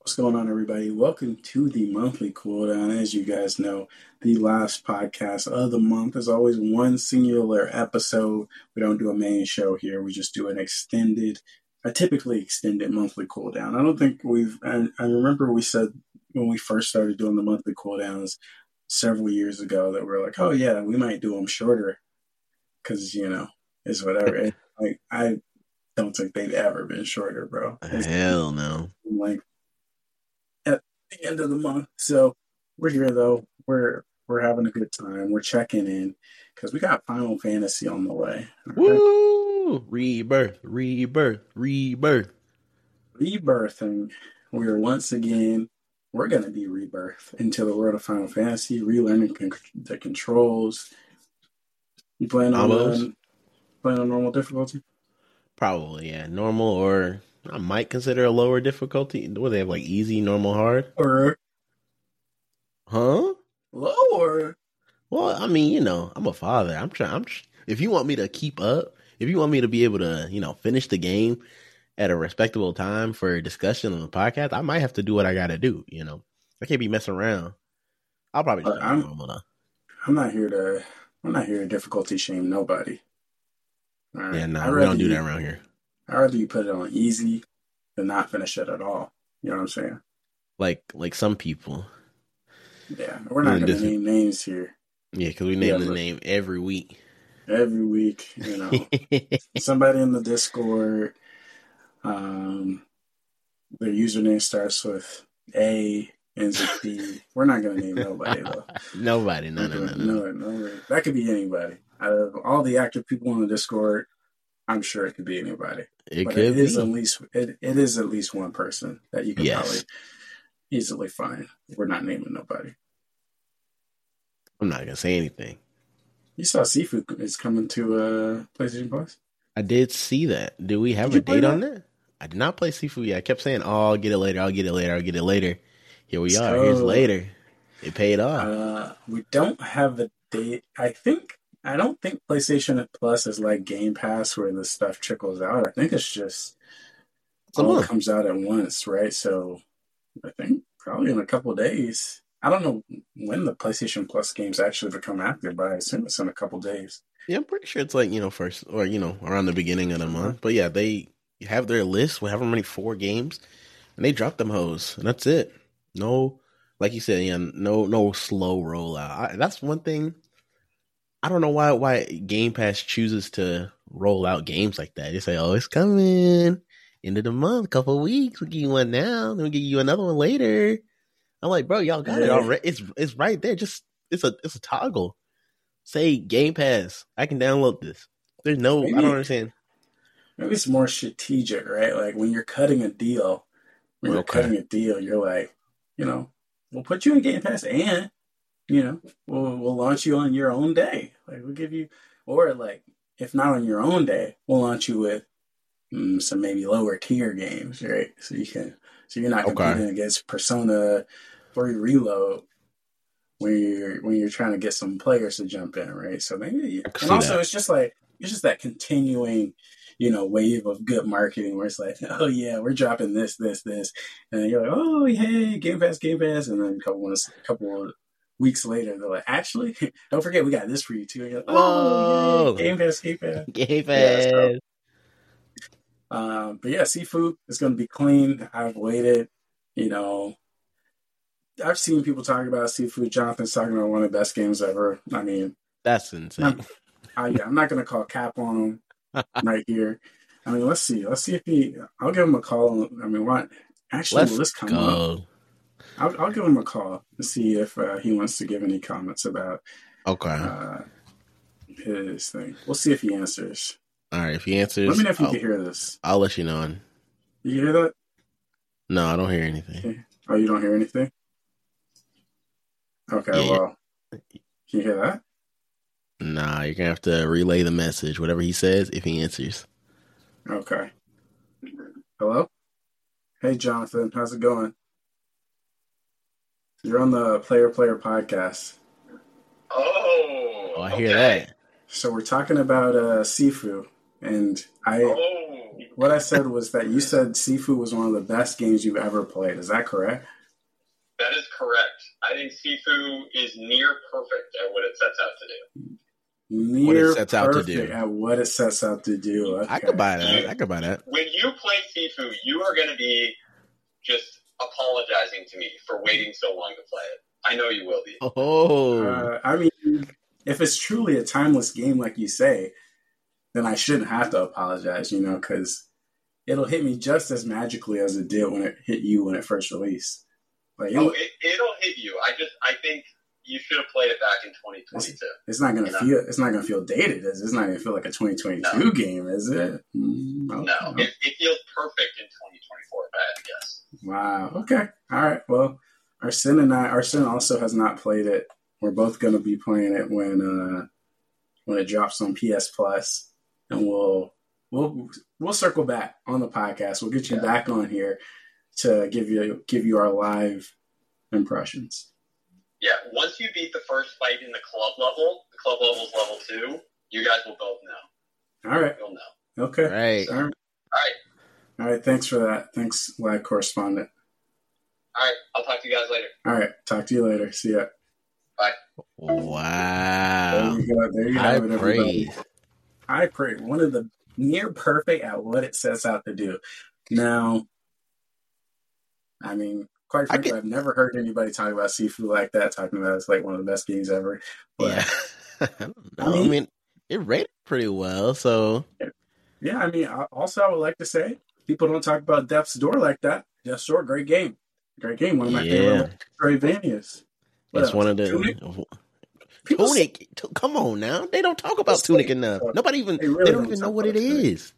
What's going on, everybody? Welcome to the monthly cooldown. As you guys know, the last podcast of the month is always one singular episode. We don't do a main show here. We just do an extended, a typically extended monthly cooldown. I don't think we've, I, I remember we said when we first started doing the monthly cooldowns several years ago that we are like, oh yeah, we might do them shorter because, you know, it's whatever. like, I don't think they've ever been shorter, bro. It's Hell no. like the end of the month. So we're here though. We're we're having a good time. We're checking in because we got Final Fantasy on the way. Woo! Rebirth, rebirth, rebirth. Rebirthing. We are once again. We're going to be rebirth into the world of Final Fantasy, relearning con- the controls. You playing on uh, playing on normal difficulty? Probably, yeah. Normal or I might consider a lower difficulty. What they have like easy, normal, hard? Or Huh? lower? Well, I mean, you know, I'm a father. I'm trying. I'm. tr- If you want me to keep up, if you want me to be able to, you know, finish the game at a respectable time for discussion on the podcast, I might have to do what I got to do. You know, I can't be messing around. I'll probably just Uh, I'm- normal. I'm not here to. I'm not here to difficulty shame nobody. Right? Yeah, no, we don't do that around here. I'd rather you put it on easy than not finish it at all. You know what I'm saying? Like, like some people. Yeah, we're not going to name names here Yeah, because we name Yeah, the name every week. every week. You know, somebody in the Discord, um, their username starts with A, ends with B. We're not going to name nobody though. Nobody, no, no, no, no. no, no. That could be anybody. Out of all the active people on the Discord, I'm sure it could be anybody. It but could it is be. at least it, it is at least one person that you can Yes. probably easily find. We're not naming nobody. I'm not gonna say anything. You saw Seafood is coming to uh, PlayStation Plus. I did see that. Do we have Did a date on that? I did not play seafood yet. I kept saying, "Oh, I'll get it later. I'll get it later. I'll get it later." Here we are. Here's later. It paid off. Uh, we don't have a date. I think I don't think PlayStation Plus is like Game Pass where the stuff trickles out. I think it's just It's all comes out at once, right? So I think probably in a couple days. I don't know when the PlayStation Plus games actually become active, but I assume it's in a couple days. Yeah, I'm pretty sure it's like you know first or you know around the beginning of the month. But yeah, they have their list with however many four games, and they drop them hoes, and that's it. No, like you said, yeah, no, no slow rollout. I, that's one thing. I don't know why why Game Pass chooses to roll out games like that. They say, "Oh, it's coming end of the month, couple of weeks. We will give you one now, then we will give you another one later." I'm like, bro, y'all got it already. It's it's right there. Just it's a it's a toggle. Say Game Pass. I can download this. There's no. I don't understand. Maybe it's more strategic, right? Like when you're cutting a deal, when you're cutting a deal, you're like, you know, we'll put you in Game Pass and, you know, we'll we'll launch you on your own day. Like we'll give you, or like if not on your own day, we'll launch you with mm, some maybe lower tier games, right? So you can, so you're not Okay. competing against Persona 3 Reload when you're when you're trying to get some players to jump in, right? So maybe, and also that. it's just like it's just that continuing you know, wave of good marketing where it's like, oh yeah, we're dropping this, this, this, and you're like, oh hey, Game Pass, Game Pass, and then a couple months, a couple of weeks later, they're like, actually, don't forget we got this for you too. And you're like, oh, Game Pass, Game Pass. Game Yeah, Pass. so- Um, but yeah, seafood is going to be clean. I've waited, you know. I've seen people talk about seafood. Jonathan's talking about one of the best games ever. I mean, That's insane. I, yeah, I'm not going to call cap on him right here. I mean, let's see. Let's see if he. I'll give him a call. I mean, what? Actually, Let's will this come up? I'll, I'll give him a call to see if uh, he wants to give any comments about Okay. uh, his thing. We'll see if he answers. All right. If he answers, Let me know if you I'll, can hear this. I'll let you know. You hear that? No, I don't hear anything. Oh, you don't hear anything? Okay, Yeah. well, can you hear that? Nah, you're gonna have to relay the message, whatever he says, if he answers. Okay. Hello? Hey, Jonathan, how's it going? You're on the Player Player podcast. Oh, Oh, I hear okay. that. So we're talking about uh, seafood, and I Oh, what I said was that you said Sifu was one of the best games you've ever played. Is that correct? That is correct. I think Sifu is near perfect at what it sets out to do. Near sets out to do. perfect At what it sets out to do. I Okay. could buy that. I could buy that. When you play Sifu, you are going to be just apologizing to me for waiting so long to play it. I know you will be. Oh, Uh, I mean, if it's truly a timeless game, like you say, then I shouldn't have to apologize, you know, because it'll hit me just as magically as it did when it hit you when it first released. Like, Oh, it, it, it'll hit you. I just, I think you should have played it back in 2022. it's not gonna you know? feel it's not gonna feel dated. Is it? It's not gonna feel like a 2022 No. game, is it? No, it, it feels perfect in 2024, if I had to guess. Wow. Okay. All right. Well, Arsene and I, Arsene also has not played it. We're both going to be playing it when uh when it drops on PS Plus, and we'll we'll we'll circle back on the podcast. We'll get you Yeah. back on here to give you give you our live impressions. Yeah, once you beat the first fight in the club level, the club level is level two, you guys will both know. All right. You'll know. Okay. right. All right. All right. All right. Thanks for that. Thanks, live correspondent. All right. I'll talk to you guys later. All right. Talk to you later. See ya. Bye. Wow. There you go. There you High have it, everybody. praise. I pray one of the near perfect at what it sets out to do. Now, I mean, quite frankly, get- I've never heard anybody talk about seafood like that, talking about it's like one of the best games ever. But Yeah. yeah, I don't know. I mean, it rated pretty well, so I mean, also I would like to say people don't talk about Death's Door like that. Death's Door, great game, great game, one of my Yeah. favorite Metroidvanias. What it's else? one of the Tunic? People Tunic. Come on now, they don't talk about Tunic enough. Nobody even They really they don't don't even know what it Tunic. is.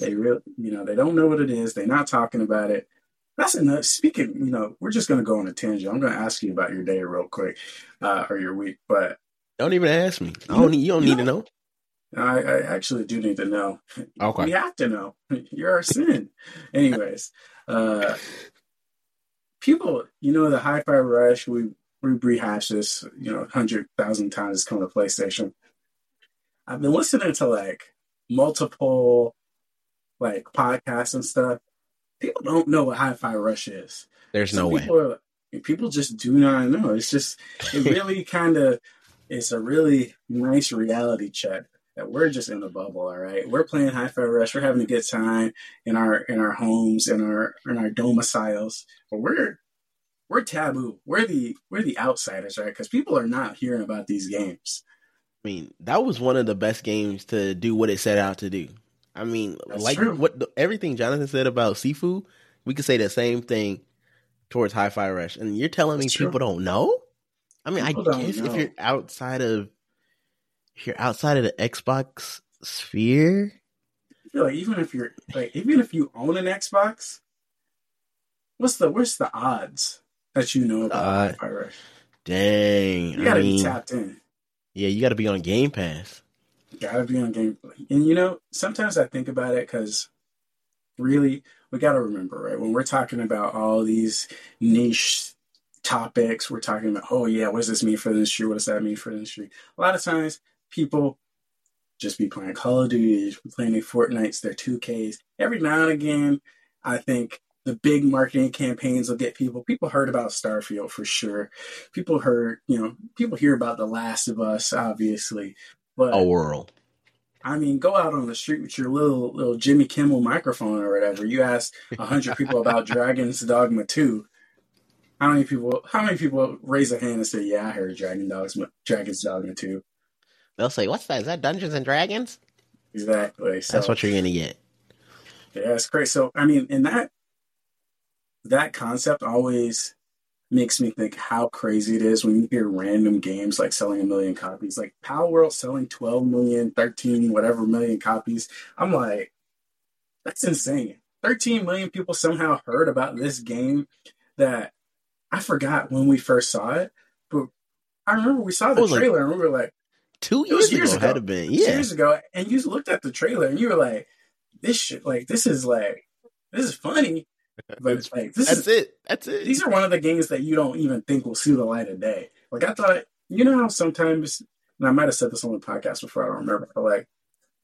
They really, you know, they don't know what it is. They're not talking about it. That's enough. Speaking, you know, we're just going to go on a tangent. I'm going to ask you about your day real quick, uh, or your week. But Don't even ask me. I don't. need- You don't need to know. I, I actually do need to know. Okay. We have to know. You're our sin. Anyways, uh, people, you know, the Hi-Fi Rush. We we rehash this, you know, hundred thousand times. It's coming to PlayStation. I've been listening to like multiple like podcasts and stuff. People don't know what Hi-Fi Rush is. There's Some no way. people Are, people just do not know. It's just it really kind of it's a really nice reality check that we're just in a bubble. All right, we're playing Hi-Fi Rush. We're having a good time in our in our homes in our in our domiciles, but we're we're taboo. We're the we're the outsiders, right? Because people are not hearing about these games. I mean, that was one of the best games to do what it set out to do. I mean, That's like true. what the, everything Jonathan said about seafood, we could say the same thing towards Hi-Fi Rush. And you're telling me true. people don't know? I mean, People I guess if you're outside of if you're outside of the Xbox sphere, I feel like even if you're like even if you own an Xbox, what's the what's the odds that you know about Uh, Rush? dang. You gotta mean, be tapped in. yeah, you got to be on Game Pass. Gotta be on game. Play And you know, sometimes I think about it because really, we gotta remember, right? When we're talking about all these niche topics, we're talking about, oh yeah, what does this mean for the industry? What does that mean for the industry? A lot of times, people just be playing Call of Duty, playing their Fortnites, their 2Ks. Every now and again, I think the big marketing campaigns will get people. People heard about Starfield for sure. People heard, you know, people hear about The Last of Us, obviously. But A world. I mean, go out on the street with your little little Jimmy Kimmel microphone or whatever. You ask a hundred people about Dragon's Dogma two. How many people? How many people raise a hand and say, "Yeah, I heard Dragon Dogs, Dragon's Dogma 2. They'll say, "What's that? Is that Dungeons and Dragons?" Exactly. So That's what you're gonna get. Yeah, it's great. So I mean, and that that concept always makes me think how crazy it is when you hear random games like selling a million copies. Like Palworld selling 12 million, 13, whatever million copies. I'm like, that's insane. 13 million people somehow heard about this game that I forgot when we first saw it, but I remember we saw the was like- trailer and we were like, Two years, years ago, ago. had been. yeah. Years ago, and you looked at the trailer and you were like, "This shit, like, this is like, this is funny, but it's like, this that's is it. That's it. these are one of the games that you don't even think will see the light of day. Like, I thought, you know how sometimes, and I might have said this on the podcast before, I don't remember, but like,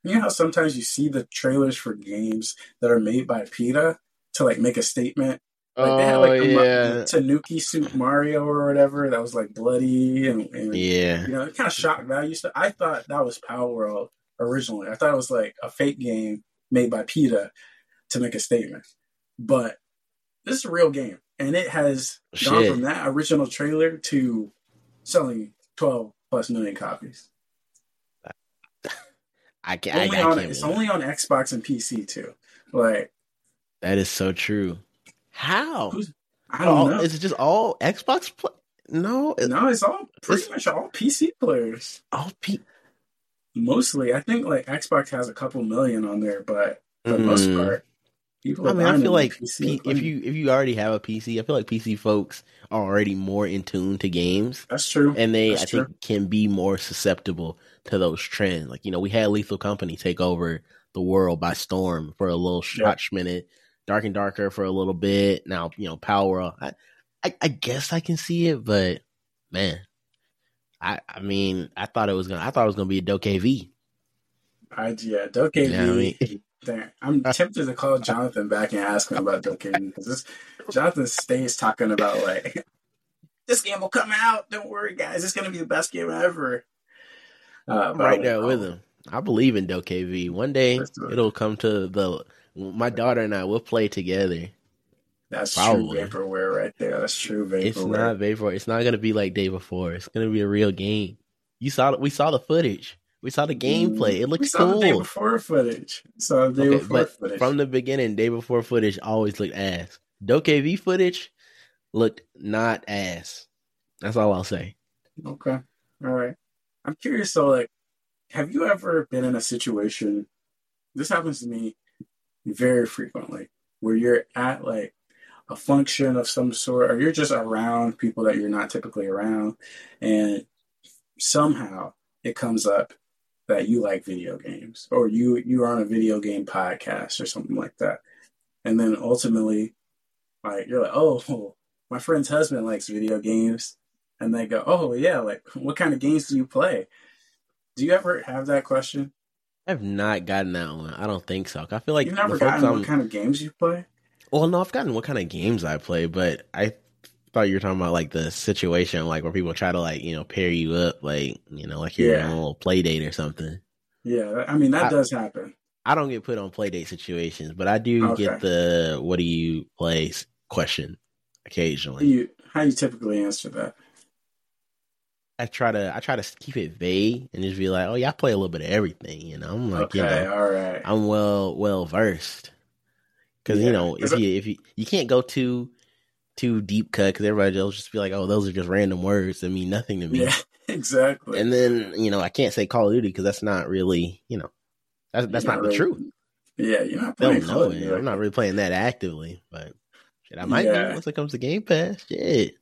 You know how sometimes you see the trailers for games that are made by PETA to like make a statement. Like oh they had like oh, the, yeah, the Tanuki suit Mario or whatever that was like bloody and, and yeah. you know kind of shock value stuff. I thought that was Palworld originally. I thought it was like a fake game made by PETA to make a statement, but this is a real game, and it has gone from that original trailer to selling twelve plus million copies. I can. I, Only I on can't. it's believe only on Xbox and PC too. Like That is so true. How? Who's- I don't know. Is it just all Xbox? Play? No, it- no, it's all pretty It's- much all PC players. all P- Mostly, I think like Xbox has a couple million on there, but for the most Mm. part, people. I mean, I feel like P- if you if you already have a PC, I feel like PC folks are already more in tune to games, that's true, and they That's I think can be more susceptible to those trends. Like you know, we had Lethal Company take over the world by storm for a little Yeah. hot minute, Dark and Darker for a little bit. Now you know, Power. I, I I guess I can see it, but man, I I mean, I thought it was gonna I thought it was gonna be a DokeV. I, yeah, Doke You know what I mean? Damn, I'm tempted to call Jonathan back and ask him about Doke because Jonathan stays talking about like this game will come out. Don't worry, guys, it's gonna be the best game ever. Uh, I'm right there with him. I believe in DokeV. One day Let's do it. it'll come to the my daughter and I will play together. That's Probably. true vaporware right there. That's true vaporware. It's not vapor. It's not gonna be like day before. It's gonna be a real game. You saw we saw the footage. We saw the gameplay. It looks the day before footage. So day Okay, before footage. from the beginning, day before footage always looked ass. DokeV footage looked not ass. That's all I'll say. Okay. All right. I'm curious. So, like, have you ever been in a situation? This happens to me very frequently, where you're at like a function of some sort, or you're just around people that you're not typically around, and somehow it comes up that you like video games, or you you're on a video game podcast or something like that, and then ultimately, like, you're like, oh, my friend's husband likes video games and they go, "Oh yeah, like what kind of games do you play?" Do you ever have that question? I've not gotten that one. I don't think so. I feel like You've never gotten I'm- what kind of games you play? Well, no, I've gotten what kind of games I play, but I thought you were talking about like the situation, like where people try to like you know pair you up, like you know, like you're Yeah. on a little play date or something. Yeah, I mean that I- does happen. I don't get put on play date situations, but I do Okay. get the "What do you play?" question occasionally. you how you typically answer that? I try to I try to keep it vague and just be like, "Oh yeah, I play a little bit of everything." You know, I'm like, okay, you know, all right. I'm well well versed because Yeah, you know, if you if you you can't go too too deep cut because everybody else just be like, "Oh, those are just random words that mean nothing to me." yeah, exactly. And then you know I can't say Call of Duty because that's not really you know that's that's You're not the really- truth. Yeah, you're not playing know Call of it. Duty. I'm not really playing that actively, but shit, I might Yeah. be once it comes to Game Pass. Shit.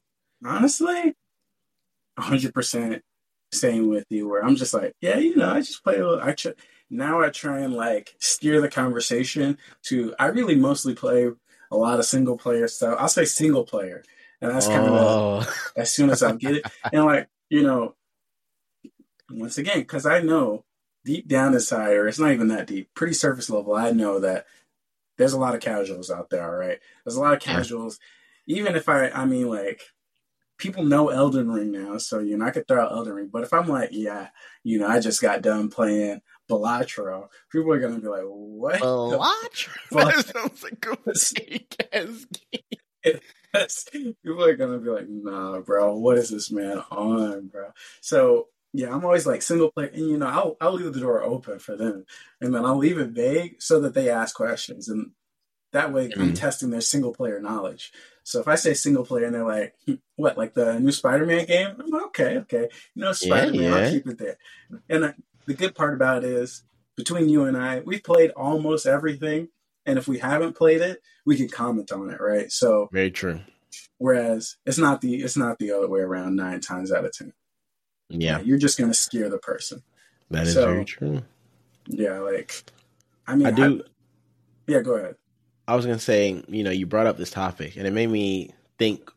honestly, hundred percent same with you. Where I'm just like, yeah, you know, I just play a little. I now I try and like steer the conversation to. I really mostly play a lot of single player stuff. I'll say single player, and that's kind of Oh, as soon as I get it, and like you know, once again, because I know deep down inside, or it's not even that deep, pretty surface level, I know that there's a lot of casuals out there. All right, there's a lot of Yeah. casuals. Even if I, I mean, like people know Elden Ring now, so you know I could throw out Elden Ring. But if I'm like, yeah, you know, I just got done playing Balatro, people are gonna be like, what? Well- that sounds like a fake ass game. people are gonna be like, nah, bro, what is this man on, bro? So yeah, I'm always like single player, and you know, I'll I'll leave the door open for them, and then I'll leave it vague so that they ask questions, and that way I'm Mhm. testing their single player knowledge. So if I say single player and they're like, "Hmm, what, like the new Spider-Man game? I'm like, okay, okay, you know, Spider-Man, yeah. I'll keep it there. And uh, the good part about it is, between you and I, we've played almost everything, and if we haven't played it, we can comment on it, right? So Very true. Whereas it's not the it's not the other way around nine times out of ten. Yeah, You're just gonna scare the person. that is So- very true. Yeah, like I mean I do. yeah, go ahead. I was gonna say, you know, you brought up this topic, and it made me think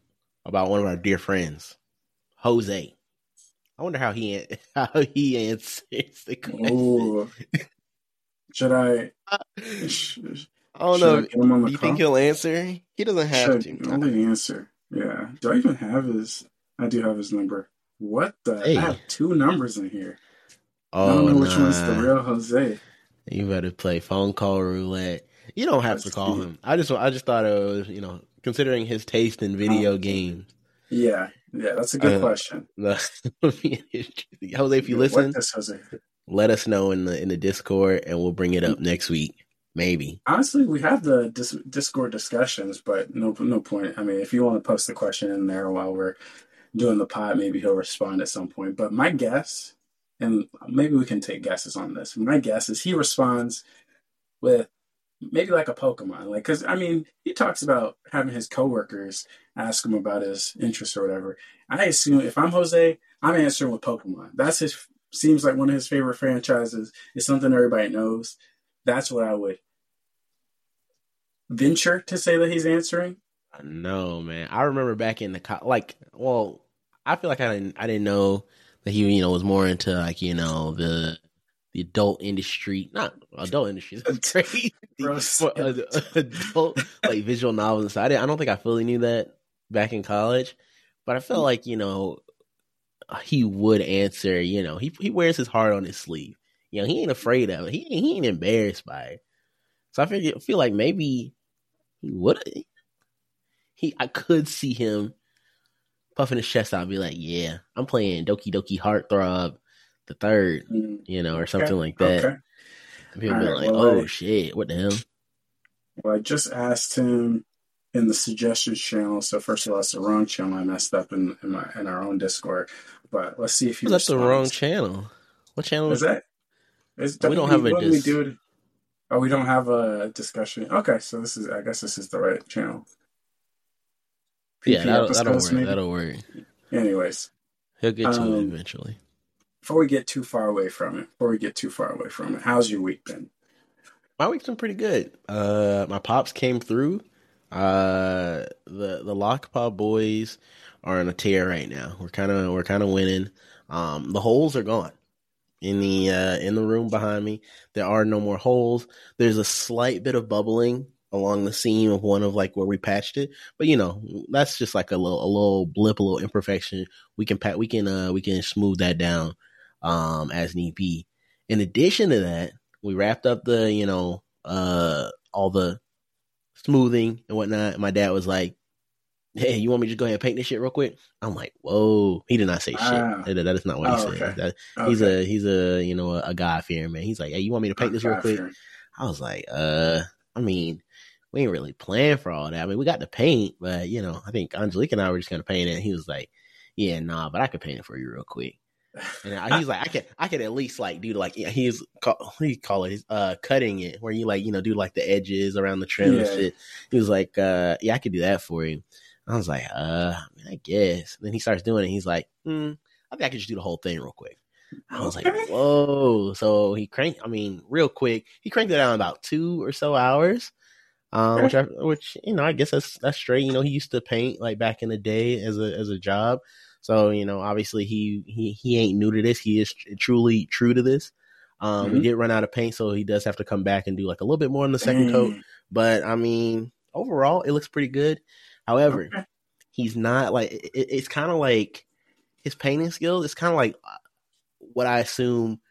about one of our dear friends, Jose. I wonder how he how he answers the question. Ooh. Should I? I don't know. Do you think he'll answer? He doesn't have should, to. Only answer. Yeah. Do I even have his? I do have his number. What the? Hey. I have two numbers in here. Oh, I don't oh, know which one's the real Jose. You better play phone call roulette. You don't have to call him. I just I just thought it was you know considering his taste in video oh. games. Yeah, yeah, that's a good uh, question. Jose, if you listen, Jose? let us know in the in the Discord, and we'll bring it up next week. Maybe. Honestly, we have the dis- Discord discussions, but no no point. I mean, if you want to post the question in there while we're doing the pod, maybe he'll respond at some point. But my guess, and maybe we can take guesses on this. My guess is he responds with maybe like a Pokemon, like because I mean he talks about having his coworkers ask him about his interests or whatever. I assume if I'm Jose, I'm answering with Pokemon. That's his seems like one of his favorite franchises. It's something everybody knows. That's what I would venture to say that he's answering. I know, man. I remember back in the co- like, well, I feel like I didn't, I didn't know that he, you know, was more into like, you know, the the adult industry, not adult industry, adult like visual novels and stuff. I, didn't, I don't think I fully knew that back in college, but I felt mm. like you know he would answer. You know, he he wears his heart on his sleeve. You know, he ain't afraid of it. He he ain't embarrassed by it. So I feel feel like maybe he would. He I could see him puffing his chest out and be like, "Yeah, I'm playing Doki Doki Heartthrob the third, mm. you know, or something okay. like that." Okay. people be right, like, well, "Oh I, shit, what the hell?" Well, I just asked him in the suggestions channel. So first of all, it's the wrong channel. I messed up in in, my, in our own Discord. But let's see if he. That's the wrong channel. What channel is that? Is we don't have a dis- we do it? Oh, we don't have a discussion. Okay, so this is. I guess this is the right channel. PP yeah, that'll, that'll work. Maybe? That'll work. Anyways, he'll get to um, it eventually. Before we get too far away from it, before we get too far away from it, how's your week been? My week's been pretty good. Uh, my pops came through. Uh, the the Lockpaw boys are in a tear right now. We're kind of we're kind of winning. Um, the holes are gone in the uh, in the room behind me. There are no more holes. There's a slight bit of bubbling along the seam of one of like where we patched it, but you know that's just like a little a little blip, a little imperfection. We can pat we can uh we can smooth that down um as need be. In addition to that, we wrapped up the you know uh all the smoothing and whatnot. And my dad was like, Hey, you want me to just go ahead and paint this shit real quick? I'm like, whoa. He did not say ah. shit. That is not what oh, he said. Okay. That, okay. He's a he's a you know a, a God fearing man. He's like, hey, you want me to paint this real quick? I was like, uh, I mean, we ain't really plan for all that. I mean, we got the paint, but you know, I think Angelique and I were just gonna paint it. And he was like, yeah, nah, but I could paint it for you real quick. And he's like, I can, I can at least like do like he's call, he call it uh cutting it where you like you know do like the edges around the trim yeah. and shit. He was like, uh, yeah, I could do that for you. I was like, uh, I, mean, I guess. And then he starts doing it. He's like, hmm, I think I could just do the whole thing real quick. I was like, whoa. So he cranked, I mean, real quick, he cranked it down about two or so hours. Um, which I, which, you know, I guess that's, that's straight. You know, he used to paint like back in the day as a, as a job. So, you know, obviously he, he, he ain't new to this. He is truly true to this. Um, mm-hmm. we did run out of paint, so he does have to come back and do like a little bit more in the second coat. But I mean, overall, it looks pretty good. However, okay. he's not like it, it's kind of like his painting skills. It's kind of like uh, what I assume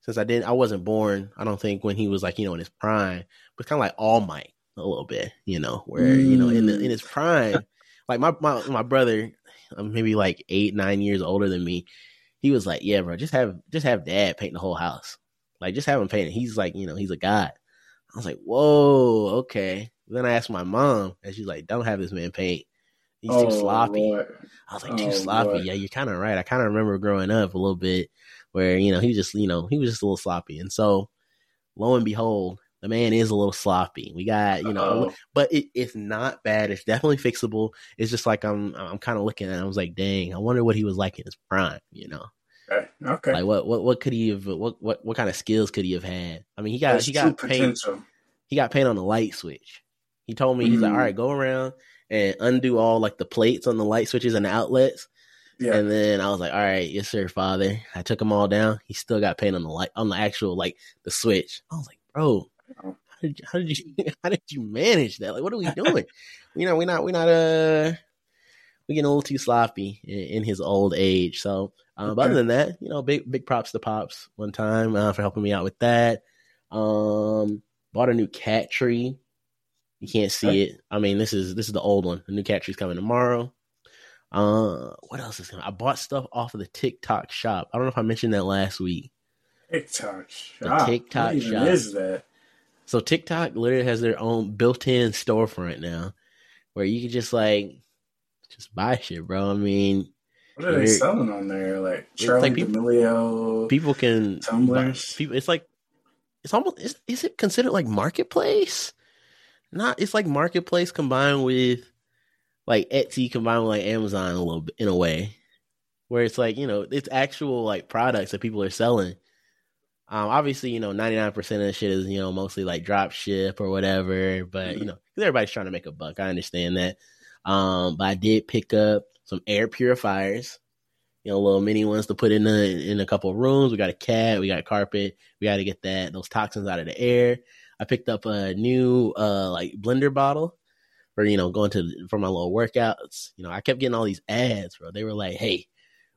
since I didn't, I wasn't born. I don't think when he was like you know in his prime, but kind of like All Might a little bit, you know, where mm. you know in the in his prime, like my my my brother maybe like eight, nine years older than me. He was like, "Yeah, bro, just have just have dad paint the whole house. Like, just have him paint it." He's like, you know, he's a god. I was like, "Whoa, okay." Then I asked my mom, and she's like, "Don't have this man paint. He's oh, too sloppy." Lord. I was like, "Too oh, sloppy." Lord. Yeah, you're kind of right. I kind of remember growing up a little bit where you know he was just you know he was just a little sloppy, and so lo and behold, the man is a little sloppy. We got, you know, Uh-oh. but it, it's not bad. It's definitely fixable. It's just like I'm I'm kind of looking at it. I was like, dang, I wonder what he was like in his prime, you know. Okay. okay. Like what what what could he have what what what kind of skills could he have had? I mean, he got That's he got paint. He got paint on the light switch. He told me he's mm. like, all right, go around and undo all like the plates on the light switches and the outlets. Yeah. And then I was like, all right, yes, sir, father. I took them all down. He still got paint on the light on the actual like the switch. I was like, bro. How did, how did you how did you manage that? Like, what are we doing? you know, we're not we're not uh we getting a little too sloppy in, in his old age. So, uh, but other than that, you know, big big props to pops one time uh, for helping me out with that. Um, bought a new cat tree. You can't see it. I mean, this is this is the old one. The new cat tree's coming tomorrow. Uh, what else is coming? I bought stuff off of the TikTok shop. I don't know if I mentioned that last week. TikTok The shop. TikTok what shop. is that? So TikTok literally has their own built-in storefront now, where you can just like just buy shit, bro. I mean, What are they selling on there? Like Charlie like people- D'Amelio. people can Tumblers. People, it's like it's almost is, is it considered like marketplace? Not. It's like marketplace combined with like Etsy combined with like Amazon a little bit in a way, where it's like you know it's actual like products that people are selling. Um, obviously, you know, ninety nine percent of the shit is you know mostly like drop ship or whatever, but you know, because everybody's trying to make a buck. I understand that. Um, but I did pick up some air purifiers, you know, little mini ones to put in the in a couple of rooms. We got a cat, we got carpet. We got to get that those toxins out of the air. I picked up a new uh like blender bottle for you know going to for my little workouts. You know, I kept getting all these ads, bro. They were like, "Hey,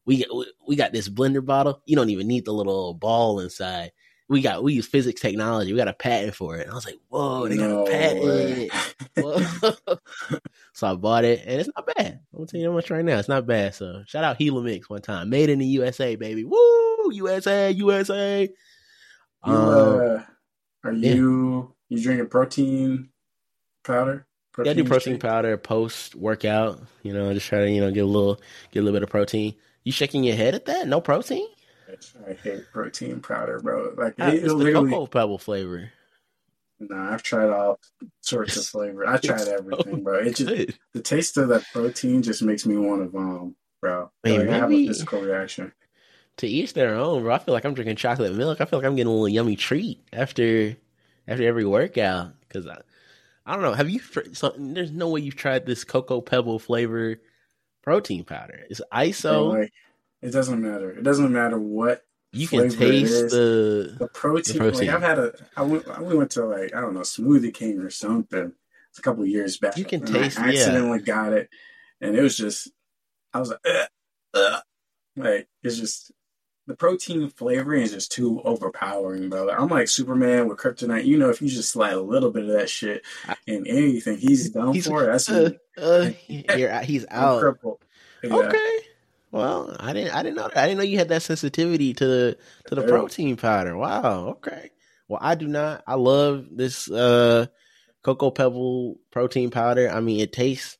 we we got this blender bottle. You don't even need the little ball inside. We got we use physics technology. We got a patent for it." And I was like, "Whoa, they got No a patent!" so I bought it, and it's not bad. I'm gonna tell you how much right now. It's not bad. So shout out Mix one time, made in the USA, baby. Woo, USA, USA. You, Um, uh, are yeah. you you drinking protein powder? Yeah, I do protein powder post workout. You know, just try to you know get a little get a little bit of protein. You shaking your head at that? No protein? I hate protein powder, bro. Like Ah, it, it's the cocoa pebble flavor. Nah, I've tried all sorts of flavor. I tried everything, so bro. It just Good. the taste of that protein just makes me want to vomit, bro. Man, like, I have a physical reaction. To each their own, bro. I feel like I'm drinking chocolate milk. I feel like I'm getting a little yummy treat after after every workout. Because I, I don't know. Have you? So there's no way you've tried this cocoa pebble flavor protein powder. It's ISO. like it doesn't matter. It doesn't matter what you can taste the. the protein, protein. Like I've had a, I went, I went to like I don't know Smoothie King or something. It's a couple of years back. You can taste- I yeah. accidentally got it, and it was just, I was like, Ugh, ugh. like it's just the protein flavoring is just too overpowering, bro. I'm like Superman with kryptonite. You know, if you just slide a little bit of that shit in anything, he's done He's- for. That's Uh, uh, he's out. Yeah. Okay. Well, I didn't. I didn't know. That. I didn't know you had that sensitivity to the to the Yeah. protein powder. Wow. Okay. Well, I do not. I love this uh cocoa pebble protein powder. I mean, it tastes.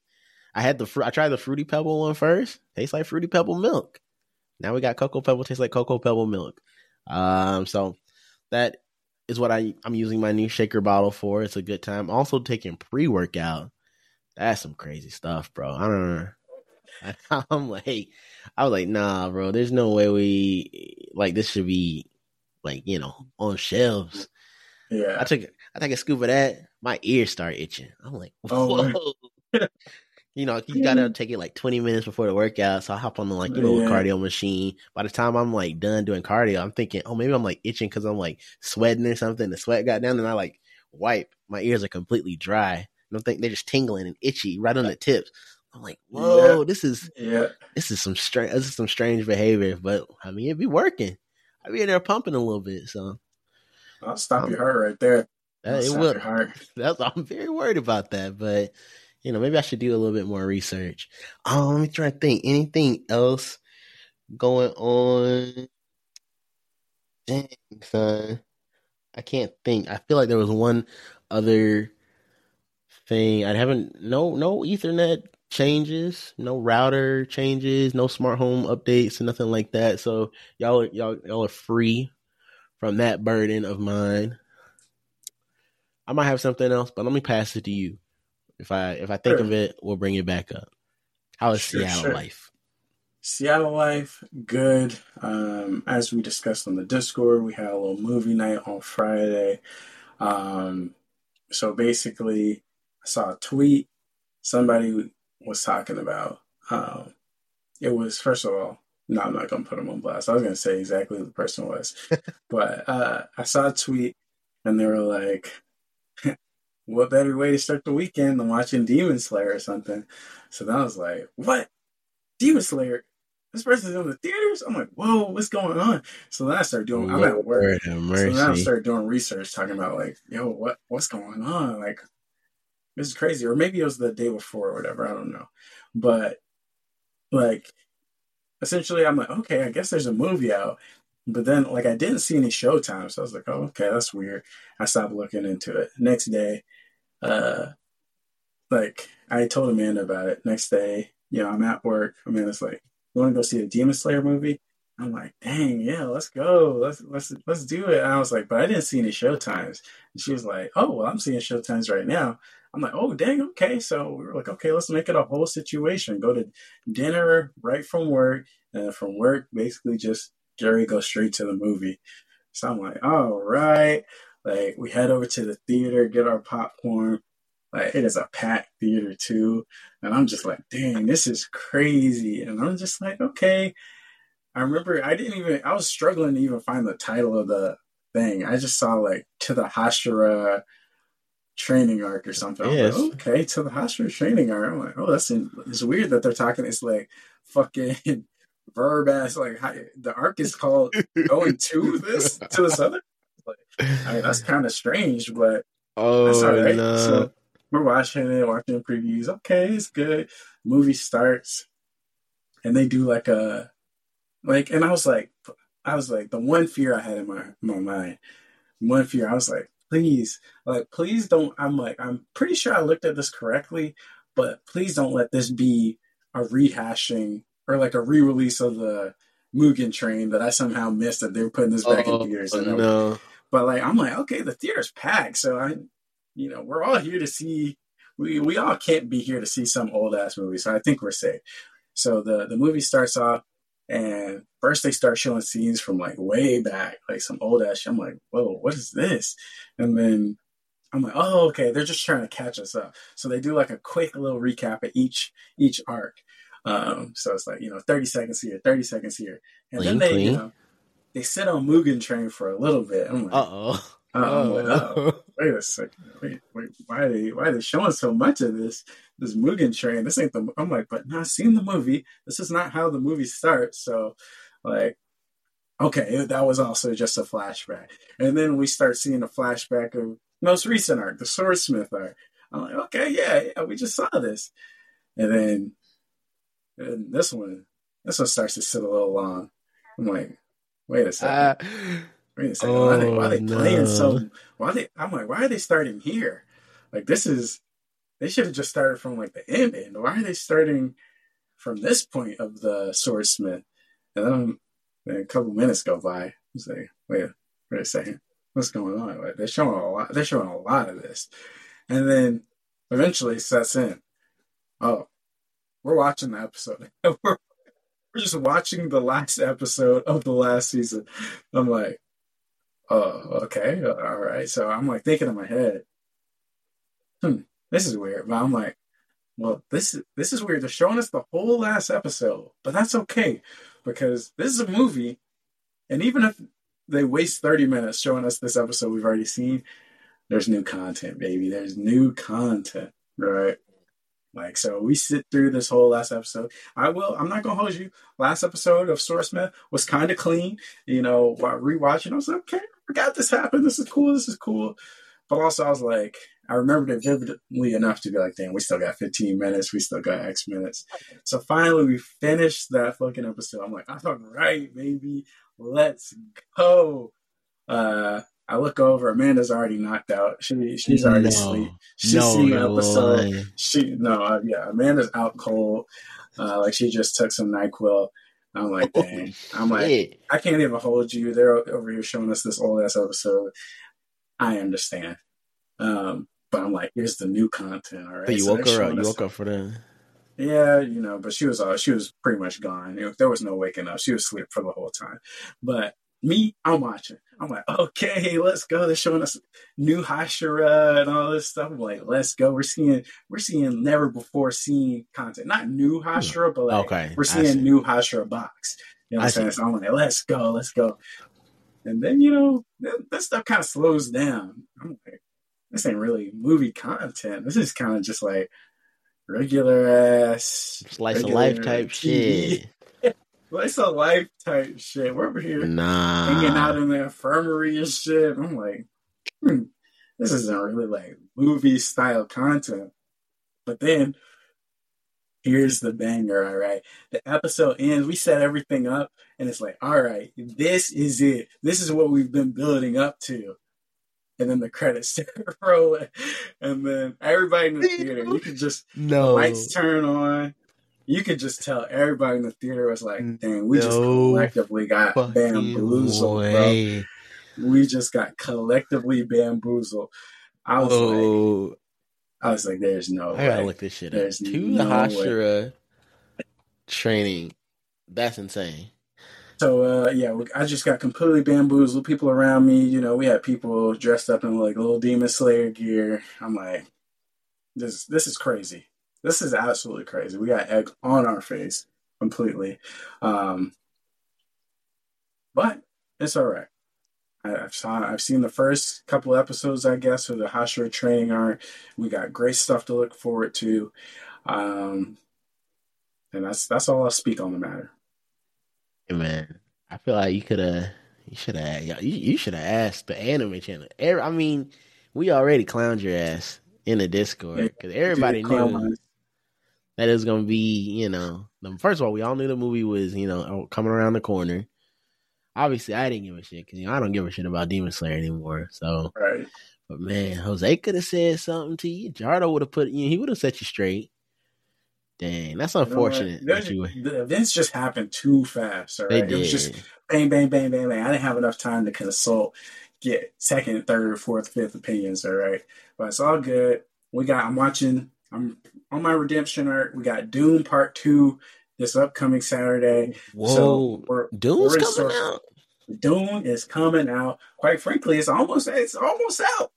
I had the fruit. I tried the fruity pebble one first. Tastes like fruity pebble milk. Now we got cocoa pebble. Tastes like cocoa pebble milk. Um. So that is what I I'm using my new shaker bottle for. It's a good time. Also taking pre workout. That's some crazy stuff, bro. I don't know. I'm like, I was like, nah, bro. There's no way we like this should be like you know on shelves. Yeah. I took I take a scoop of that. My ears start itching. I'm like, Oh, whoa. you know, you gotta take it like 20 minutes before the workout. So I hop on the like you know Yeah. cardio machine. By the time I'm like done doing cardio, I'm thinking, oh, maybe I'm like itching because I'm like sweating or something. The sweat got down, and I like wipe. My ears are completely dry. I don't think they're just tingling and itchy right on the tips. I'm like, whoa, this is Yeah. this is some strange this is some strange behavior, but I mean it'd be working. I'd be in there pumping a little bit, so I'll stop Um, your heart right there. that, it will. That's I'm very worried about that, but you know maybe I should do a little bit more research. Um, let me try to think. Anything else going on? Dang, son, I can't think. I feel like there was one other thing. I haven't no no Ethernet changes, no router changes, no smart home updates, and nothing like that. So y'all y'all y'all are free from that burden of mine. I might have something else, but let me pass it to you. If I if I think Sure. of it, we'll bring it back up. How is Sure, Seattle sure. life? Seattle life, good. Um, as we discussed on the Discord, we had a little movie night on Friday. Um, so basically, I saw a tweet somebody was talking about. Um, it was first of all, no, I'm not gonna put him on blast. I was gonna say exactly who the person was, but uh, I saw a tweet and they were like, "What better way to start the weekend than watching Demon Slayer or something?" So then I was like, "What? Demon Slayer? This person's in the theaters?" I'm like, "Whoa, what's going on?" So then I started doing. I'm at work. Lord So then I started doing research, talking about like, "Yo, what what's going on?" Like, this is crazy. Or maybe it was the day before or whatever. I don't know. But like, essentially, I'm like, okay, I guess there's a movie out. But then, like, I didn't see any showtime, so I was like, oh, okay, that's weird. I stopped looking into it. Next day, uh, like, I told Amanda about it. Next day, you know, I'm at work. Amanda's like, "You want to go see a Demon Slayer movie?" I'm like, "Dang, yeah, let's go. Let's let's let's do it." And I was like, "But I didn't see any showtimes." And she was like, "Oh, well, I'm seeing showtimes right now." I'm like, "Oh, dang, okay." So we were like, "Okay, let's make it a whole situation. Go to dinner right from work, and from work, basically just Jerry go straight to the movie." So I'm like, "All right." Like we head over to the theater, get our popcorn. Like it is a packed theater too. And I'm just like, dang, this is crazy. And I'm just like, okay. I remember I didn't even I was struggling to even find the title of the thing. I just saw like to the Hashira training arc or something. Yes. like, okay, to the Hashira training arc. I'm like, oh, that's in, it's weird that they're talking. It's like fucking verb ass. Like how, the arc is called going to this to this other. Like, I mean, that's kind of strange, but oh that's all right. So we're watching it, watching previews. Okay, it's good. Movie starts, and they do like a like, and I was like, I was like, the one fear I had in my my mind, one fear. I was like, please, like, please don't. I'm like, I'm pretty sure I looked at this correctly, but please don't let this be a rehashing or like a re-release of the Mugen Train that I somehow missed that they were putting this back oh, in theaters. And no. But like I'm like, okay, the theater's packed, so I, you know, we're all here to see. We we all can't be here to see some old ass movie, so I think we're safe. So the the movie starts off, and first they start showing scenes from like way back, like some old ass. Shit. I'm like, whoa, what is this? And then I'm like, oh, okay, they're just trying to catch us up. So they do like a quick little recap of each each arc. Um, so it's like you know, 30 seconds here, 30 seconds here, and Clean, then they you know they sit on Mugen Train for a little bit. I'm like, Uh oh. I'm like, oh, wait a second, wait, wait, why are they why are they showing so much of this this Mugen Train? This ain't the. I'm like, but no, I've seen the movie. This is not how the movie starts. So, like, okay, that was also just a flashback, and then we start seeing a flashback of most recent arc, the Swordsmith arc. I'm like, okay, yeah, yeah, we just saw this, and then and this one, this one starts to sit a little long. I'm like, wait a second. Ah, Wait a second. why are they, why are they Oh, playing no. so? Why are they? I'm like, why are they starting here? Like this is. They should have just started from like the end. end. Why are they starting from this point of the swordsmith? And then, then a couple minutes go by. It's like, wait, wait a second. What's going on? Like, they're showing a lot. They're showing a lot of this, and then eventually it sets in. Oh, we're watching the episode. we're, we're just watching the last episode of the last season. I'm like, oh, okay, all right. So I'm like thinking in my head, hmm, this is weird. But I'm like, well, this is this is weird. They're showing us the whole last episode, but that's okay because this is a movie, and even if they waste 30 minutes showing us this episode we've already seen, there's new content, baby. There's new content, right? Like so, we sit through this whole last episode. I will. I'm not gonna hold you. Last episode of Source Swordsmith was kind of clean. You know, while rewatching, I was like, okay, I forgot this happened. This is cool. This is cool. But also, I was like, I remembered it vividly enough to be like, damn, we still got 15 minutes. We still got X minutes. So finally, we finished that fucking episode. I'm like, I'm all right, baby, let's go. Uh, I look over. Amanda's already knocked out. She she's already no. asleep. She's no, seen the you're episode. lying. She no, uh, yeah, Amanda's out cold. Uh, like she just took some Nyquil. I'm like, dang. I'm like, Shit. I can't even hold you. They're over here showing us this old ass episode. I understand. Um, but I'm like, here's the new content. All right. So you So woke her up. You woke up for that. Yeah, you know, but she was uh, she was pretty much gone. Know, there was no waking up. She was asleep for the whole time. But me, I'm watching. I'm like, okay, let's go. They're showing us new Hashira and all this stuff. I'm like, let's go. We're seeing we're seeing never before seen content. Not new Hashira, but like Okay, we're I see. seeing new Hashira box. You know what I'm saying? So I'm like, let's go, let's go. And then, you know, that, that stuff kind of slows down. I'm like, this ain't really movie content. This is kind of just like regular ass Slice regular of life type TV. shit. Slice of life type shit. We're over here Nah. hanging out in the infirmary and shit. I'm like, hmm, this isn't really like movie style content. But then here's the banger, all right. The episode ends, we set everything up, and it's like, all right, this is it. This is what we've been building up to. And then the credits start rolling. And then everybody in the theater, you can just no. lights turn on. You could just tell everybody in the theater was like, dang, we just collectively got bamboozled, bro we just got collectively bamboozled. I was like, Oh, I was like, there's no I gotta way. look this shit up. There's To the no Hashira training. That's insane. So uh, yeah, we- I just got completely bamboozled. People around me, you know, we had people dressed up in like little Demon Slayer gear. I'm like, this this is crazy. This is absolutely crazy. We got egg on our face completely, um, but it's all right. I- I've saw I've seen the first couple episodes, I guess, of the Hashira training arc. We got great stuff to look forward to, um, and that's that's all I'll speak on the matter. Hey, man, I feel like you could have, you should have, you, you should have asked the anime channel. I mean, we already clowned your ass in the Discord because everybody knew that it was gonna be, you know, first of all, we all knew the movie was, you know, coming around the corner. Obviously, I didn't give a shit because you know I don't give a shit about Demon Slayer anymore. So, Right. but man, Jose could have said something to you. Jardo would have put you. He would have set you straight. Dang, that's You know unfortunate. That you, the events just happened too fast. All they right, did. it was just bang, bang, bang, bang, bang. I didn't have enough time to consult, get second, third, fourth, fifth opinions. All right, but it's all good. We got. I'm watching. I'm on my redemption arc. We got Dune Part Two this upcoming Saturday. Whoa, So we're Doom's we're in coming store- out. Dune is coming out. Quite frankly, it's almost it's almost out.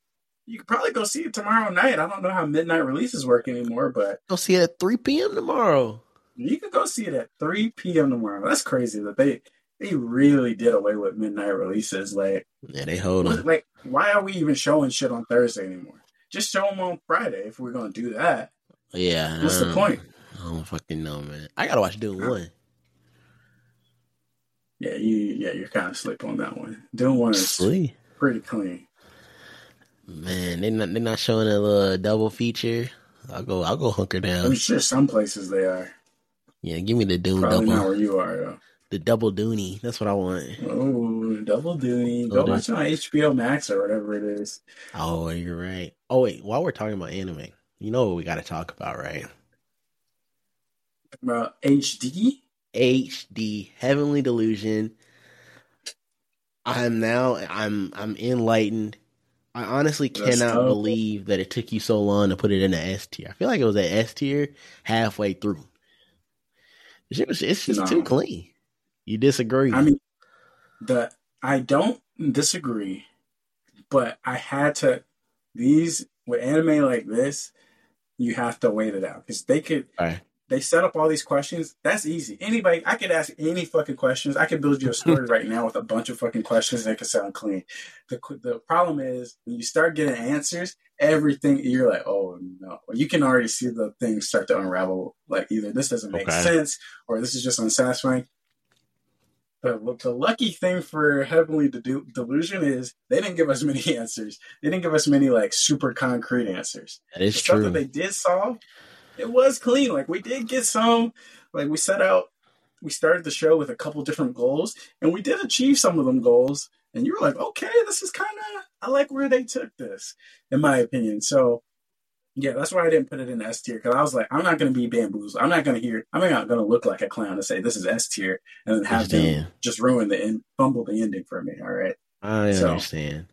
You could probably go see it tomorrow night. I don't know how midnight releases work anymore, but Go see it at 3 p.m. tomorrow. You could go see it at 3 p.m. tomorrow. That's crazy that they they really did away with midnight releases. Like, Yeah, they hold on. like why are we even showing shit on Thursday anymore? Just show them on Friday if we're gonna do that. Yeah. What's the um, point? I don't fucking know, man. I gotta watch Dune 1. Yeah, you yeah you're kind of sleep on that one. Doing one is Sleep. pretty clean. Man, they not they're not showing a little double feature. I'll go I'll go hunker down. I'm sure some places they are. Yeah, give me the Dune Probably double. not where you are though. The double Dooney. That's what I want. Oh, double duty. Go Double watch it on HBO Max or whatever it is. Oh, you're right. Oh wait, while we're talking about anime, you know what we gotta talk about, right? About HD. HD Heavenly Delusion. I'm now I'm I'm enlightened. I honestly cannot believe that it took you so long to put it in the S tier. I feel like it was at S tier halfway through. It's just No. too clean. You disagree? I mean, the I don't disagree, but I had to. These with anime like this, you have to wait it out because they could. Right. They set up all these questions. That's easy. Anybody, I could ask any fucking questions. I could build you a story right now with a bunch of fucking questions that could sound clean. The the problem is when you start getting answers, everything you're like, oh no. You can already see the things start to unravel. Like either this doesn't make Okay. sense or this is just unsatisfying. The, the lucky thing for Heavenly Delu- Delusion is they didn't give us many answers. They didn't give us many like super concrete answers. that is The stuff true. that they did solve, it was clean. Like we did get some. Like we set out, we started the show with a couple different goals, and we did achieve some of them goals. And you were like, okay, this is kind of. I like where they took this, in my opinion. So. Yeah, that's why I didn't put it in S tier because I was like, I'm not going to be bamboozled. I'm not going to hear. I'm not going to look like a clown and say this is S tier and then have them just ruin the end, fumble the ending for me. All right, I So- understand.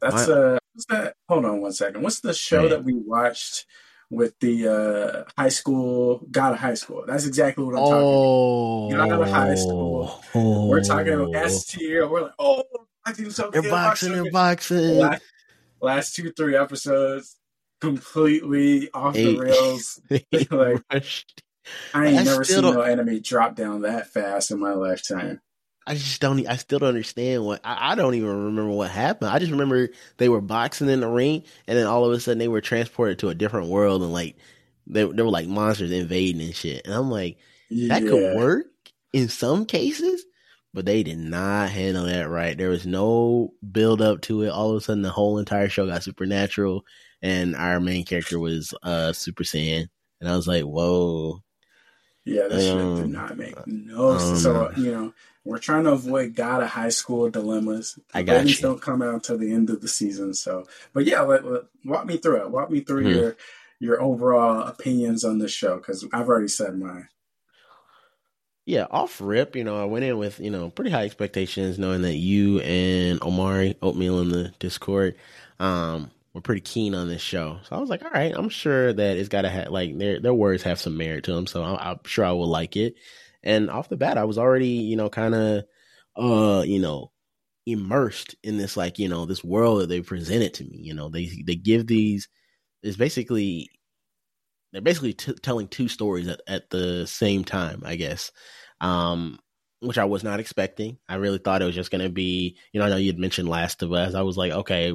that's My- uh, what's that? Hold on one second. What's the show Right. that we watched with the uh high school? God of high school. That's exactly what I'm talking. Oh, Get out of high school. Oh. We're talking about S tier. We're like, oh, boxing so They're good, boxing. They're boxing. Last, last two, three episodes, completely off the rails. Like, Rushed. I ain't I never seen don't- no enemy drop down that fast in my lifetime. I just don't. I still don't understand what. I, I, don't even remember what happened. I just remember they were boxing in the ring, and then all of a sudden they were transported to a different world, and like they, they were like monsters invading and shit. And I'm like, that yeah. could work in some cases, but they did not handle that right. There was no build up to it. All of a sudden, the whole entire show got supernatural, and our main character was uh Super Saiyan, and I was like, whoa. Yeah, this um, shit did not make no sense. So you know, we're trying to avoid God of high school dilemmas. I got you. don't come out until the end of the season. So, but yeah, let, let, walk me through it. Walk me through mm-hmm. your your overall opinions on this show because I've already said mine. Yeah, off rip, you know, I went in with, you know, pretty high expectations, knowing that you and Omari Oatmeal in the Discord um, were pretty keen on this show. So I was like, all right, I'm sure that it's got to have, like, their, their words have some merit to them. So I'm, I'm sure I will like it. And off the bat, I was already, you know, kind of, uh, you know, immersed in this, like, you know, this world that they presented to me. You know, they, they give these, it's basically they're basically t- telling two stories at, at the same time, I guess. Um, which I was not expecting. I really thought it was just going to be, you know, I know you had mentioned Last of Us. I was like, okay,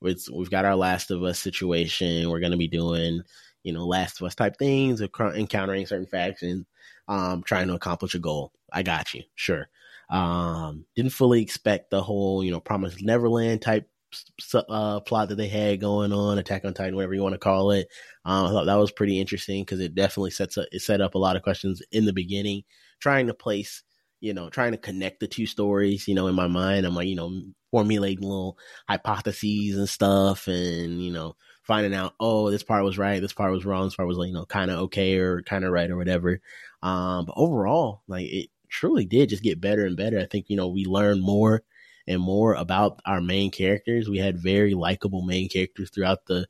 we've got our Last of Us situation. We're going to be doing, you know, Last of Us type things, encountering certain factions, um, trying to accomplish a goal. I got you, sure. Um, didn't fully expect the whole, you know, Promised Neverland type uh, plot that they had going on, Attack on Titan, whatever you want to call it. Um, I thought that was pretty interesting because it definitely sets up, it set up a lot of questions in the beginning, trying to place, you know, trying to connect the two stories. You know, in my mind, I'm like, you know, formulating little hypotheses and stuff, and you know, finding out, oh, this part was right, this part was wrong, this part was like, you know, kind of okay or kind of right or whatever. Um, but overall, like it truly did just get better and better. I think you know we learned more and more about our main characters. We had very likable main characters throughout the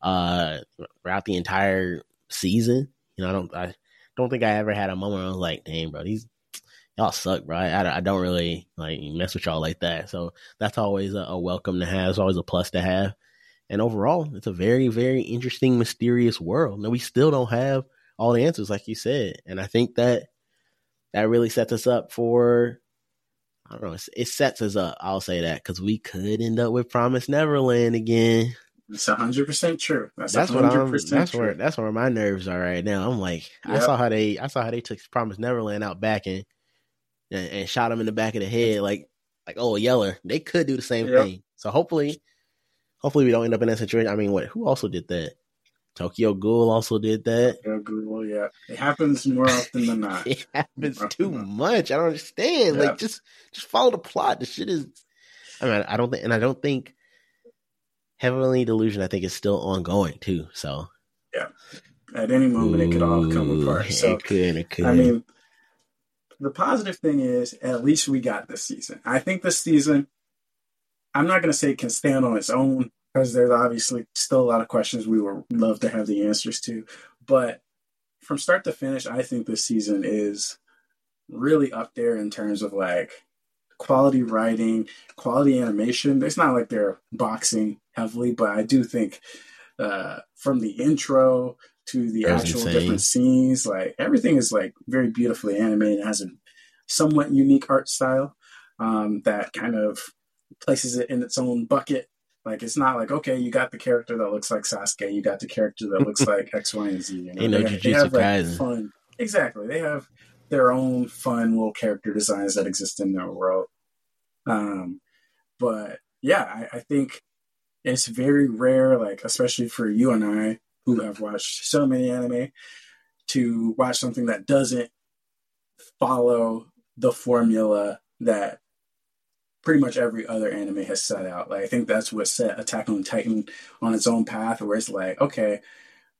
uh throughout the entire season. You know, I don't I don't think I ever had a moment I was like, "Damn, bro, these y'all suck, bro." I, I don't really like mess with y'all like that. So that's always a, a welcome to have. It's always a plus to have. And overall, it's a very, very interesting, mysterious world. Now we still don't have all the answers, like you said, and I think that that really sets us up for I don't know. It sets us up. I'll say that because we could end up with Promise Neverland again. It's hundred percent true. That's, that's what I'm. That's true. where that's where my nerves are right now. I'm like, yep. I saw how they, I saw how they took Promise Neverland out back and, and, and shot him in the back of the head, like like oh Yeller. They could do the same yep. thing. So hopefully, hopefully we don't end up in that situation. I mean, what? Who also did that? Tokyo Ghoul also did that. Tokyo Ghoul, yeah. It happens more often than not. it happens too much. I don't understand. Yeah. Like just just follow the plot. The shit is I mean, I don't think and I don't think Heavenly Delusion I think is still ongoing too. So Yeah. At any moment Ooh, it could all come apart. So it could, it could. I mean the positive thing is at least we got this season. I think this season I'm not gonna say it can stand on its own because there's obviously still a lot of questions we would love to have the answers to. But from start to finish, I think this season is really up there in terms of like quality writing, quality animation. It's not like they're boxing heavily, but I do think uh, from the intro to the That's actual insane. different scenes, like everything is like very beautifully animated. It has a somewhat unique art style um, that kind of places it in its own bucket like it's not like okay, you got the character that looks like Sasuke, you got the character that looks like X, Y, and Z. You know, they, they have like, fun. Exactly, they have their own fun little character designs that exist in their world. Um, but yeah, I, I think it's very rare, like especially for you and I who have watched so many anime, to watch something that doesn't follow the formula that pretty much every other anime has set out. Like I think that's what set Attack on Titan on its own path, where it's like, okay,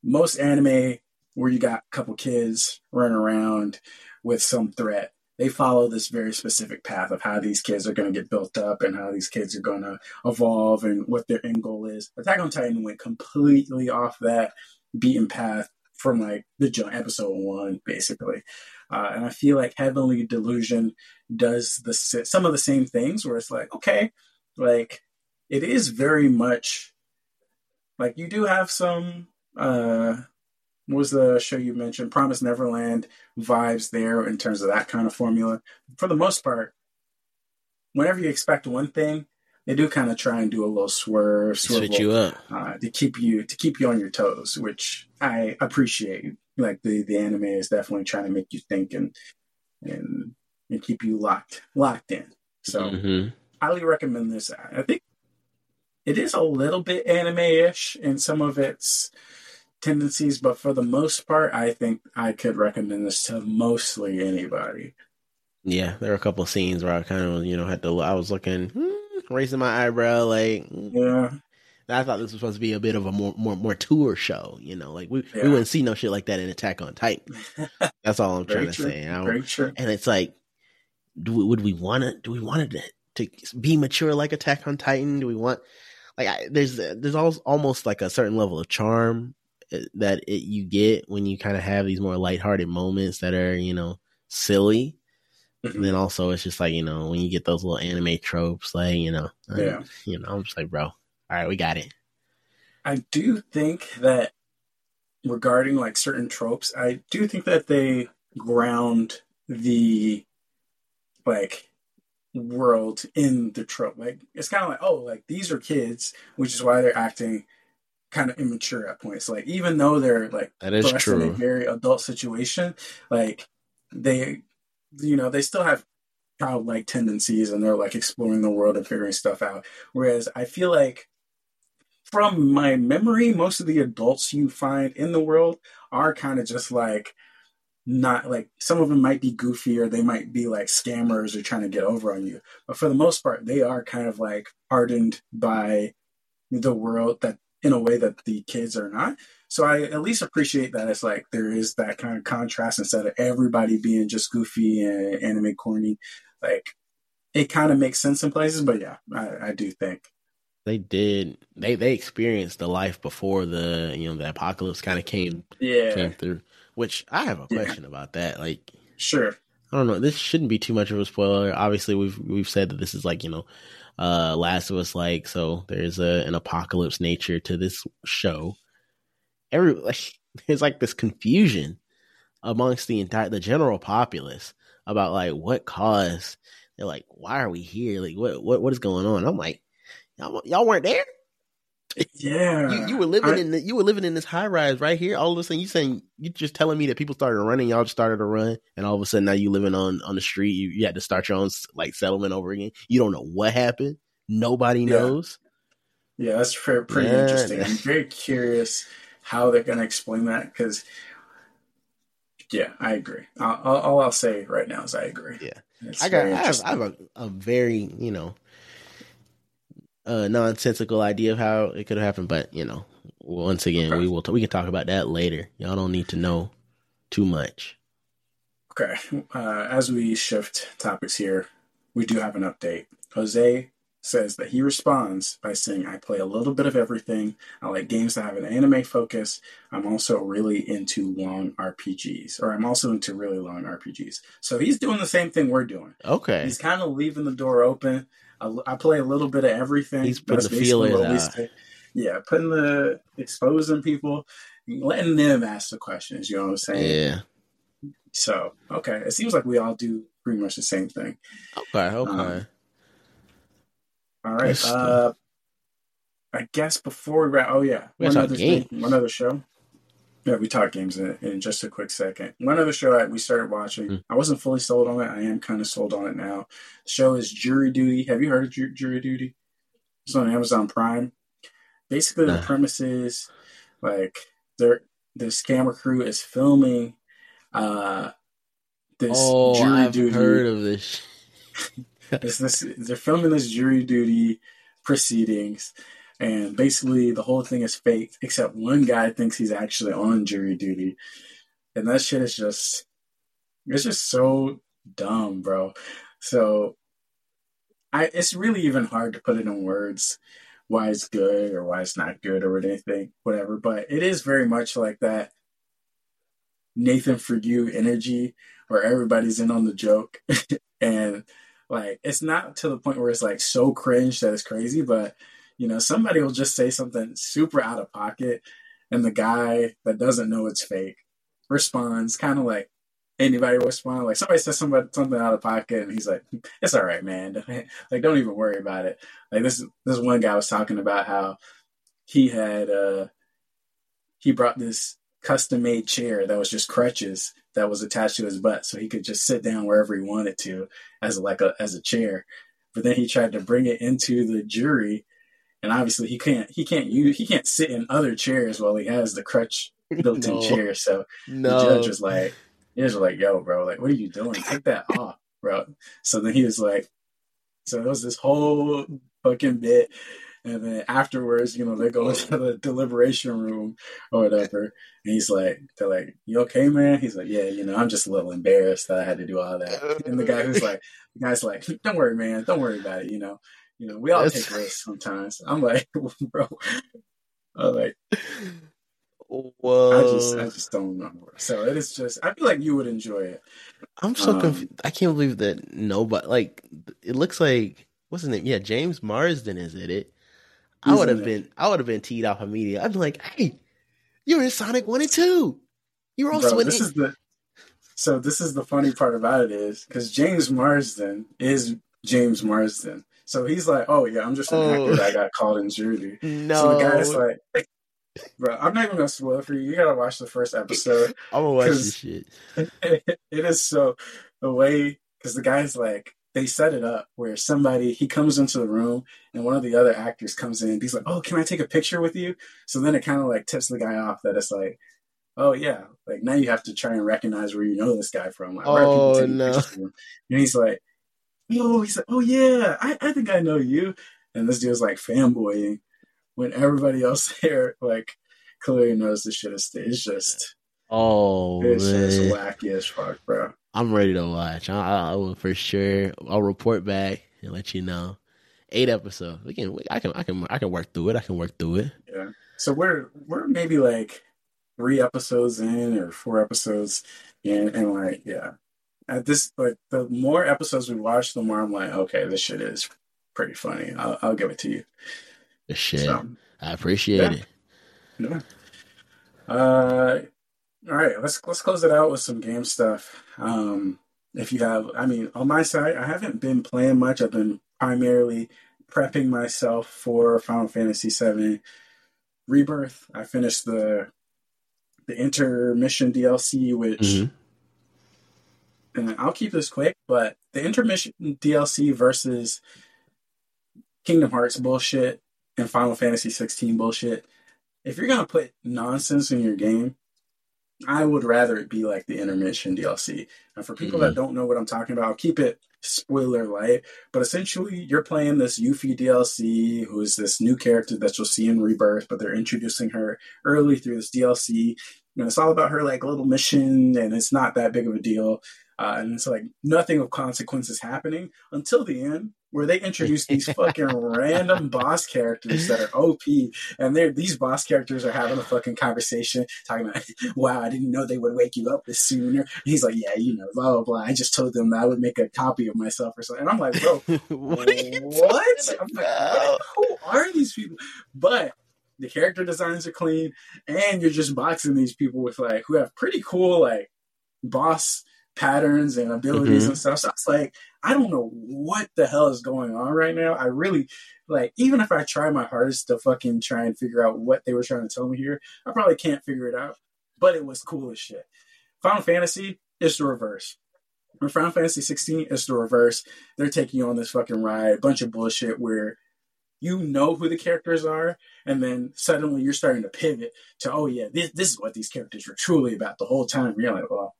most anime where you got a couple kids running around with some threat, they follow this very specific path of how these kids are going to get built up and how these kids are going to evolve and what their end goal is. Attack on Titan went completely off that beaten path from like the episode one, basically. Uh, and I feel like Heavenly Delusion does the some of the same things where it's like, okay, like it is very much like you do have some uh what was the show you mentioned? Promise Neverland vibes there in terms of that kind of formula. For the most part, whenever you expect one thing, they do kind of try and do a little swerve, Switch you up. uh, to keep you to keep you on your toes, which I appreciate. Like the the anime is definitely trying to make you think and and and keep you locked locked in. So hmm highly recommend this. I think it is a little bit anime-ish in some of its tendencies, but for the most part, I think I could recommend this to mostly anybody. Yeah, there were a couple of scenes where I kind of, you know, had to. I was looking, hmm, raising my eyebrow, like hmm. Yeah, I thought this was supposed to be a bit of a more more more tour show. You know, like we Yeah. we wouldn't see no shit like that in Attack on Titan. That's all I'm trying to say. I- Very true. and it's like, do we, would we want it? Do we want it to, to be mature like Attack on Titan? Do we want like I, there's there's al- almost like a certain level of charm that it, you get when you kind of have these more lighthearted moments that are you know silly. And then also it's just like you know when you get those little anime tropes, like you know, Yeah. you know, I'm just like, bro, all right, we got it. I do think that regarding like certain tropes, I do think that they ground the like world in the trope. Like it's kind of like, oh, like these are kids, which is why they're acting kind of immature at points. Like even though they're like That is thrust in a very adult situation, like they, you know, they still have childlike tendencies and they're like exploring the world and figuring stuff out. Whereas I feel like from my memory, most of the adults you find in the world are kind of just like not like some of them might be goofy or they might be like scammers or trying to get over on you. But for the most part, they are kind of like hardened by the world that in a way that the kids are not. So I at least appreciate that it's like there is that kind of contrast instead of everybody being just goofy and anime corny. Like it kind of makes sense in places, but yeah, I, I do think. They did. They they experienced the life before the you know the apocalypse kind of came Yeah, came through. Which I have a Yeah. question about that. Like sure. I don't know. This shouldn't be too much of a spoiler. Obviously, we've we've said that this is like you know, uh, Last of Us like. So there's a an apocalypse nature to this show. Every like, there's like this confusion amongst the entire the general populace about like what caused. They're like, why are we here? Like, what what what is going on? I'm like, y'all, y'all weren't there. Yeah. You, you were living I- in the, you were living in this high rise right here. All of a sudden, you saying you just telling me that people started running, y'all just started to run, and all of a sudden now you living on on the street. You, you had to start your own like settlement over again. You don't know what happened. Nobody knows. Yeah, that's fair, pretty Yeah. interesting. I'm very curious how they're going to explain that because, yeah, I agree. I'll, all I'll say right now is I agree. Yeah. It's I got I have. I have a, a very you know uh nonsensical idea of how it could have happened, but you know once again Okay. we will t- we can talk about that later. Y'all don't need to know too much. Okay, uh, as we shift topics here, we do have an update. Jose says that he responds by saying, I play a little bit of everything. I like games that have an anime focus. I'm also really into long RPGs, or I'm also into really long RPGs. So he's doing the same thing we're doing. Okay. He's kind of leaving the door open. I, I play a little bit of everything. He's putting the feelers out. say. Yeah, putting the exposing people, letting them ask the questions. You know what I'm saying? Yeah. So okay, it seems like we all do pretty much the same thing. Okay. Okay. Um, All right. Uh, I guess before we wrap, oh yeah, one other talk thing, one other show. Yeah, we talk games in, in just a quick second. One other show that we started watching. Mm. I wasn't fully sold on it. I am kind of sold on it now. The show is Jury Duty. Have you heard of Ju- Jury Duty? It's on Amazon Prime. Basically, the Nah. premise is like they're the scammer crew is filming uh this oh, jury I've duty heard of this. it's this they're filming this jury duty proceedings and basically the whole thing is fake except one guy thinks he's actually on jury duty. And that shit is just it's just so dumb bro. So i it's really even hard to put it in words why it's good or why it's not good or anything whatever. But it is very much like that nathan for you energy where everybody's in on the joke. And like it's not to the point where it's like so cringe that it's crazy but you know somebody will just say something super out of pocket and the guy that doesn't know it's fake responds kind of like anybody respond. Like somebody says somebody something out of pocket, and he's like, "It's all right, man. like don't even worry about it." Like this this one guy was talking about how he had uh he brought this custom made chair that was just crutches that was attached to his butt, so he could just sit down wherever he wanted to as like a as a chair. But then he tried to bring it into the jury, and obviously he can't he can't use he can't sit in other chairs while he has the crutch built-in No. chair. So No. the judge was like, he was like, "Yo, bro, like, what are you doing? Take that off, bro." So then he was like, so it was this whole fucking bit, and then afterwards, you know, they go oh. into the deliberation room or whatever, and he's like, "They're like, you okay, man?" He's like, "Yeah, you know, I'm just a little embarrassed that I had to do all that." And the guy who's like, the guy's like, "Don't worry, man, don't worry about it. You know, you know, we all That's- take risks sometimes." I'm like, bro. I'm like, Whoa. I just, I just don't remember. So it is just, I feel like you would enjoy it. I'm so Um, confused. I can't believe that nobody like it looks like what's his name? Yeah, James Marsden is in it. I would have been I would have been teed off immediately. I'd be like, hey, you're in Sonic One and Two. You're also Bro, in this it. is the so this is the funny part about it is because James Marsden is James Marsden. So he's like, oh yeah, I'm just an Oh. actor mm. that got called in jury. no, So the guy's like, bro, I'm not even gonna spoil it for you. You gotta watch the first episode. I'm gonna watch this shit. it is so the way because the guy's like they set it up where somebody he comes into the room and one of the other actors comes in he's like oh can i take a picture with you so then it kind of like tips the guy off that it's like oh yeah like now you have to try and recognize where you know this guy from like, why are people Oh, no. and he's like oh he's like oh yeah I, I think i know you and this dude's like fanboying when everybody else there like clearly knows this shit is it's just Oh it's just wacky as fuck bro I'm ready to watch. I, I, I will for sure. I'll report back and let you know. Eight episodes. We can. I can. I can. I can work through it. I can work through it. Yeah. So we're we're maybe like three episodes in or four episodes in, and like yeah, at this like the more episodes we watch, the more I'm like, okay, this shit is pretty funny. I'll, I'll give it to you. The shit. So, I appreciate Yeah. it. yeah. Uh, all right, let's let's close it out with some game stuff. Um, if you have, I mean, on my side, I haven't been playing much. I've been primarily prepping myself for Final Fantasy VII Rebirth. I finished the the intermission DLC, which Mhm. And I'll keep this quick, but the intermission DLC versus Kingdom Hearts bullshit and Final Fantasy 16 bullshit. If you're gonna put nonsense in your game, I would rather it be like the intermission DLC. And for people that mm-hmm. don't know what I'm talking about, I'll keep it spoiler light. But essentially, you're playing this Yuffie DLC, who is this new character that you'll see in Rebirth, but they're introducing her early through this DLC. You know, it's all about her like little mission, and it's not that big of a deal. Uh, and it's like nothing of consequence is happening until the end, where they introduce these fucking random boss characters that are OP, and they're these boss characters are having a fucking conversation, talking about, "Wow, I didn't know they would wake you up this sooner." And he's like, "Yeah, you know, blah blah blah. I just told them that I would make a copy of myself or something." And I'm like, "Bro, what are you what? Like, what? Who are these people? But the character designs are clean, and you're just boxing these people with like who have pretty cool like boss patterns and abilities Mhm. and stuff. So it's like I don't know what the hell is going on right now. I really like even if I try my hardest to fucking try and figure out what they were trying to tell me here, I probably can't figure it out. But it was cool as shit. Final Fantasy is the reverse. When Final Fantasy 16 is the reverse. They're taking you on this fucking ride, a bunch of bullshit where you know who the characters are, and then suddenly you're starting to pivot to, oh yeah, this, this is what these characters were truly about the whole time. You're like, well,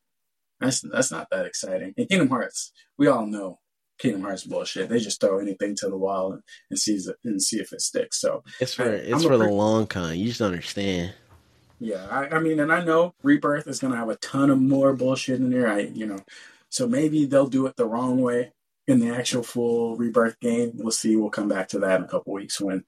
that's that's not that exciting. In Kingdom Hearts, we all know Kingdom Hearts bullshit. They just throw anything to the wall and, and see and see if it sticks. So It's for I- it's I'm for the pre- long con. You just don't understand. Yeah, I, I mean, and I know Rebirth is going to have a ton of more bullshit in there. I, you know, so maybe they'll do it the wrong way in the actual full Rebirth game. We'll see. We'll come back to that in a couple weeks when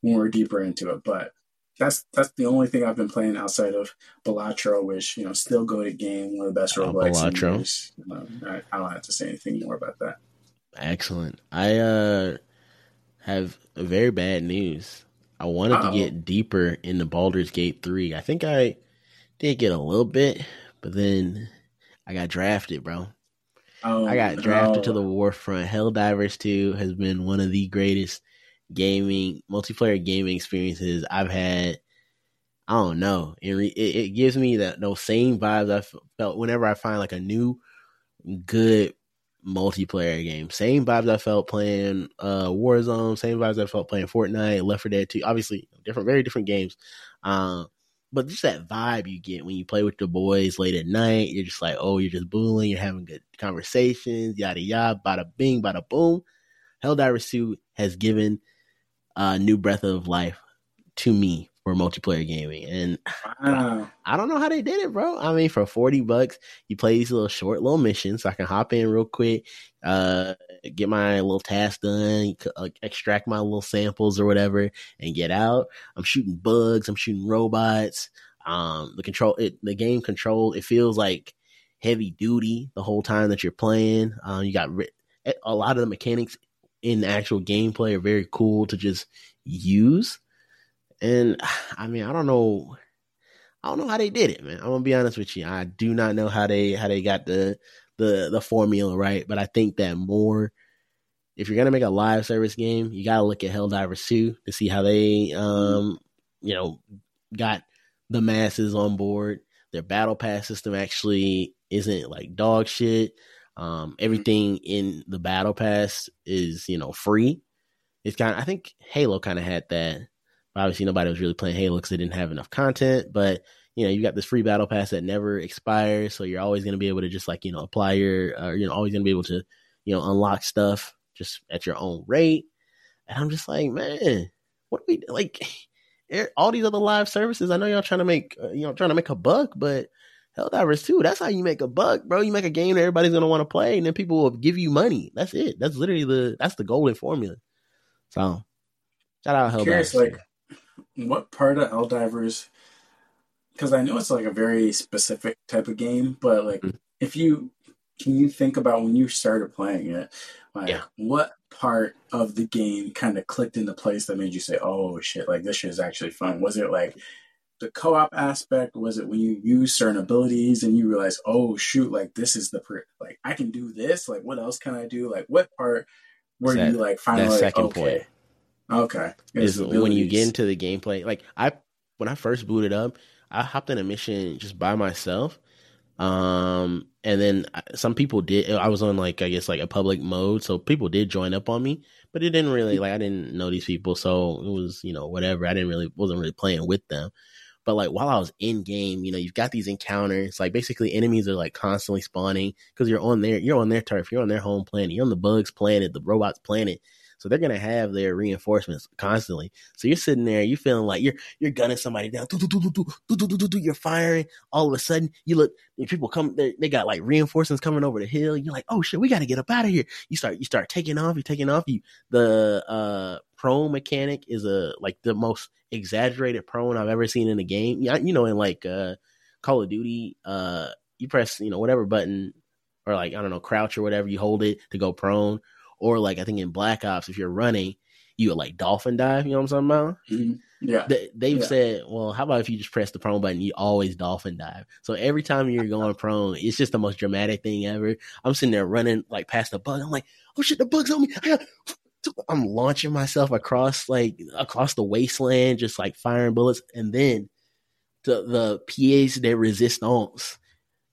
when we're deeper into it. But that's that's the only thing I've been playing outside of Balatro, which you know still go to game, one of the best Oh, roguelikes. Balatro. years. No, I, I don't have to say anything more about that. Excellent. I uh have very bad news. I wanted Uh-oh. to get deeper into Baldur's Gate 3. I think I did get a little bit, but then I got drafted, bro. Oh, I got drafted to no. the Warfront. Helldivers 2 has been one of the greatest gaming multiplayer gaming experiences I've had. I don't know. It re- it, it gives me that those same vibes I felt whenever I find like a new good multiplayer game. Same vibes I felt playing uh Warzone, same vibes I felt playing Fortnite, Left 4 Dead 2. Obviously, different very different games. Um but just that vibe you get when you play with the boys late at night, you're just like, oh, you're just booling, you're having good conversations, yada yada, bada bing, bada boom. Hell Helldivers 2 has given a new breath of life to me for multiplayer gaming. And Wow. I don't know how they did it, bro. I mean, for 40 bucks, you play these little short little missions so I can hop in real quick, uh, get my little task done, uh, extract my little samples or whatever, and get out. I'm shooting bugs, I'm shooting robots. Um, the control, it, the game control, it feels like heavy duty the whole time that you're playing. Um, you got ri- a lot of the mechanics in actual gameplay are very cool to just use. And I mean, I don't know. I don't know how they did it, man. I'm gonna be honest with you. I do not know how they how they got the the the formula right, but I think that more if you're gonna make a live service game, you gotta look at Helldivers 2 to see how they um you know got the masses on board. Their battle pass system actually isn't like dog shit. Um everything in the battle pass is, you know, free. It's kind of I think Halo kind of had that. Obviously, nobody was really playing Halo because they didn't have enough content. But you know, you got this free battle pass that never expires, so you're always going to be able to just like you know apply your, uh, you know, always going to be able to you know unlock stuff just at your own rate. And I'm just like, man, what do we like? All these other live services, I know y'all trying to make, uh, you know, trying to make a buck, but Helldivers 2, that's how you make a buck, bro. You make a game that everybody's gonna want to play, and then people will give you money. That's it. That's literally the that's the golden formula. So, shout out Helldivers. Curious, like, what part of Helldivers? Because I know it's like a very specific type of game, but like, Mhm. if you can you think about when you started playing it, like, Yeah. what part of the game kind of clicked into place that made you say, "Oh shit, like this shit is actually fun"? Was it like the co-op aspect? Was it when you use certain abilities and you realize, "Oh shoot, like this is the per- like I can do this. Like what else can I do? Like what part were That- you like finally that like, okay, point. okay, is when you get into the gameplay. Like I, when I first booted up, I hopped in a mission just by myself. Um, and then some people did. I was on like I guess like a public mode, so people did join up on me, but it didn't really like I didn't know these people, so it was you know whatever. I didn't really wasn't really playing with them. But like while I was in game, you know, you've got these encounters. Like basically, enemies are like constantly spawning because you're on their you're on their turf, you're on their home planet, you're on the bugs planet, the robots planet. So they're gonna have their reinforcements constantly. So you're sitting there, you're feeling like you're you're gunning somebody down. Do, do, do, do, do, do, do, do. You're firing. All of a sudden, you look. People come. They, got like reinforcements coming over the hill. You're like, oh shit, we got to get up out of here. You start. You start taking off. You're taking off. You the uh prone mechanic is a like the most exaggerated prone I've ever seen in a game. Yeah, you know, in like uh Call of Duty, uh, you press you know whatever button or like I don't know crouch or whatever, you hold it to go prone. Or like I think in Black Ops, if you're running, you would like dolphin dive. You know what I'm talking about? Mhm. Yeah. They, they've Yeah. said, well, how about if you just press the prone button, you always dolphin dive. So every time you're going prone, it's just the most dramatic thing ever. I'm sitting there running like past the bug. I'm like, oh shit, the bug's on me. I got, I'm launching myself across like across the wasteland, just like firing bullets, and then the the pièce de resistance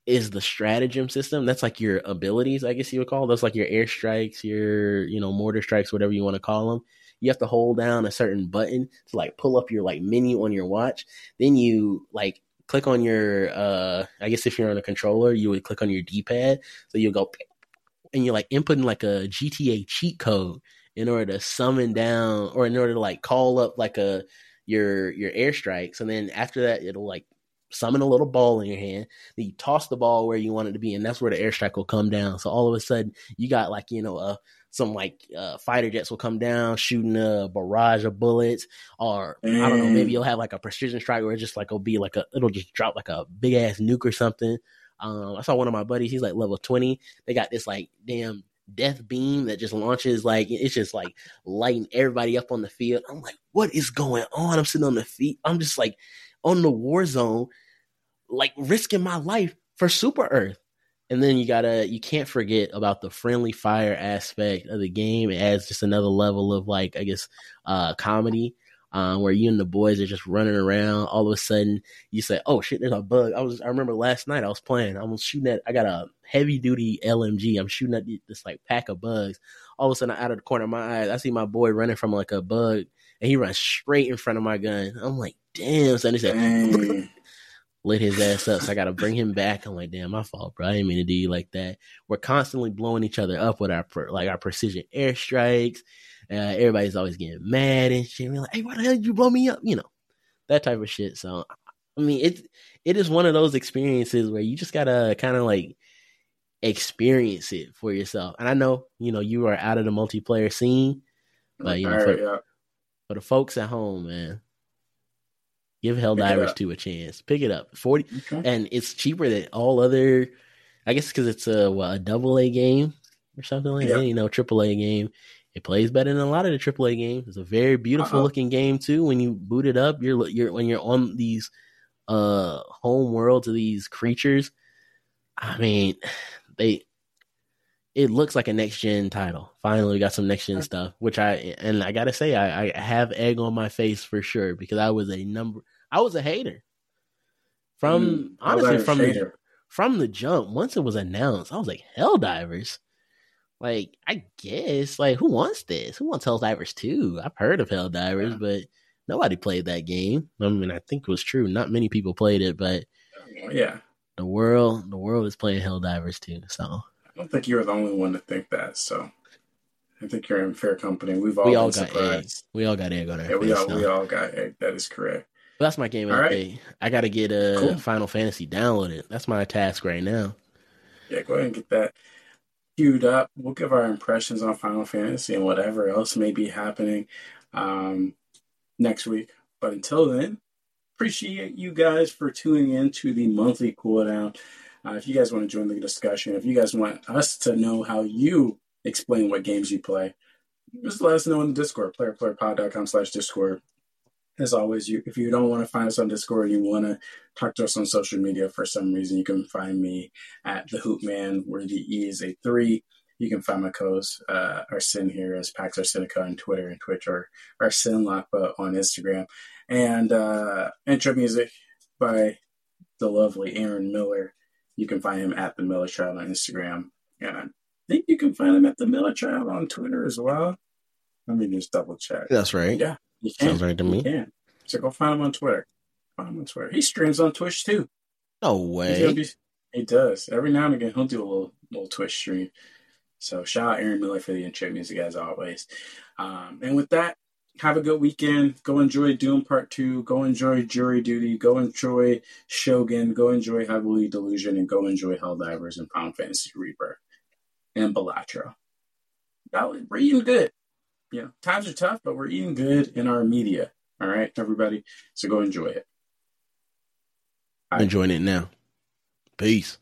is the stratagem system. That's like your abilities, I guess you would call. That's like your airstrikes, your you know mortar strikes, whatever you want to call them. You have to hold down a certain button to like pull up your like menu on your watch. Then you like click on your uh I guess if you're on a controller, you would click on your D-pad. So you'll go and you're like inputting like a GTA cheat code in order to summon down or in order to like call up like a your your airstrikes. And then after that it'll like summon a little ball in your hand. Then you toss the ball where you want it to be and that's where the airstrike will come down. So all of a sudden you got like you know uh some like uh, fighter jets will come down shooting a barrage of bullets. Or i don't know maybe you'll have like a precision strike where it just like it'll be like a it'll just drop like a big ass nuke or something. Um i saw one of my buddies he's like level 20 they got this like damn death beam that just launches like it's just like lighting everybody up on the field. I'm like, what is going on? I'm sitting on the feet. I'm just like on the war zone, like risking my life for Super Earth. And then you gotta you can't forget about the friendly fire aspect of the game. It adds just another level of like I guess uh comedy. Um, where you and the boys are just running around. All of a sudden, you say, "Oh shit, there's a bug." I was, I remember last night I was playing. I was shooting at. I got a heavy duty LMG. I'm shooting at this like pack of bugs. All of a sudden, out of the corner of my eyes, I see my boy running from like a bug, and he runs straight in front of my gun. I'm like, "Damn!" So he said, lit his ass up. So I got to bring him back. I'm like, damn, my fault, bro. I didn't mean to do you like that. We're constantly blowing each other up with our like our precision airstrikes. Uh, everybody's always getting mad and shit. We're like, hey, why the hell did you blow me up? You know, that type of shit. So, I mean, it it is one of those experiences where you just gotta kind of like experience it for yourself. And I know, you know, you are out of the multiplayer scene, but you know, for, yeah. for the folks at home, man, Give Hell Helldivers 2 a chance. Pick it up. 40 okay. and it's cheaper than all other I guess cuz it's a what, a double A game or something like that, you know, triple A game. It plays better than a lot of the AAA games. It's a very beautiful uh-huh. looking game too. When you boot it up, you're you're when you're on these uh home worlds of these creatures. I mean, they it looks like a next gen title. Finally, we got some next gen stuff, which I and I gotta say, I, I have egg on my face for sure because I was a number, I was a hater from mm, honestly from the, from the jump. Once it was announced, I was like, Helldivers. Like, I guess, like, who wants this? Who wants Helldivers 2? I've heard of Helldivers, yeah. but nobody played that game. I mean, I think it was true. Not many people played it, but yeah, the world, the world is playing Helldivers 2. So I don't think you're the only one to think that. So I think you're in fair company. We've all, we all got surprised. egg. We all got egg on our yeah, we all, we all got egg. That is correct. But that's my game the day. I got to get a uh, cool. Final Fantasy downloaded. That's my task right now. Yeah, go ahead and get that queued up. We'll give our impressions on Final Fantasy and whatever else may be happening um, next week. But until then, appreciate you guys for tuning in to the monthly cooldown. Uh, if you guys want to join the discussion, if you guys want us to know how you explain what games you play, just let us know in the Discord, playerplayerpod.com slash Discord. As always, you if you don't want to find us on Discord, you want to talk to us on social media for some reason, you can find me at the Hoop Man, where the E is a three. You can find my co-host, uh, Sin here as Pax Arsenica on Twitter and Twitch, or Arsen Lakpa on Instagram. And uh, intro music by the lovely Aaron Miller you can find him at the Miller Child on Instagram. And I think you can find him at the Miller Child on Twitter as well. Let me just double check. That's right. Yeah. You can. Sounds right to me. Yeah. So go find him on Twitter. Find him on Twitter. He streams on Twitch too. No way. Be, he does. Every now and again he'll do a little little Twitch stream. So shout out Aaron Miller for the intro music as always. Um, and with that, have a good weekend. Go enjoy Dune Part 2. Go enjoy Jury Duty. Go enjoy Shogun. Go enjoy Heavenly Delusion. And go enjoy Helldivers and Final Fantasy Rebirth and Balatro. That was eating good. You know, times are tough, but we're eating good in our media. All right, everybody. So go enjoy it. I'm enjoying it now. Peace.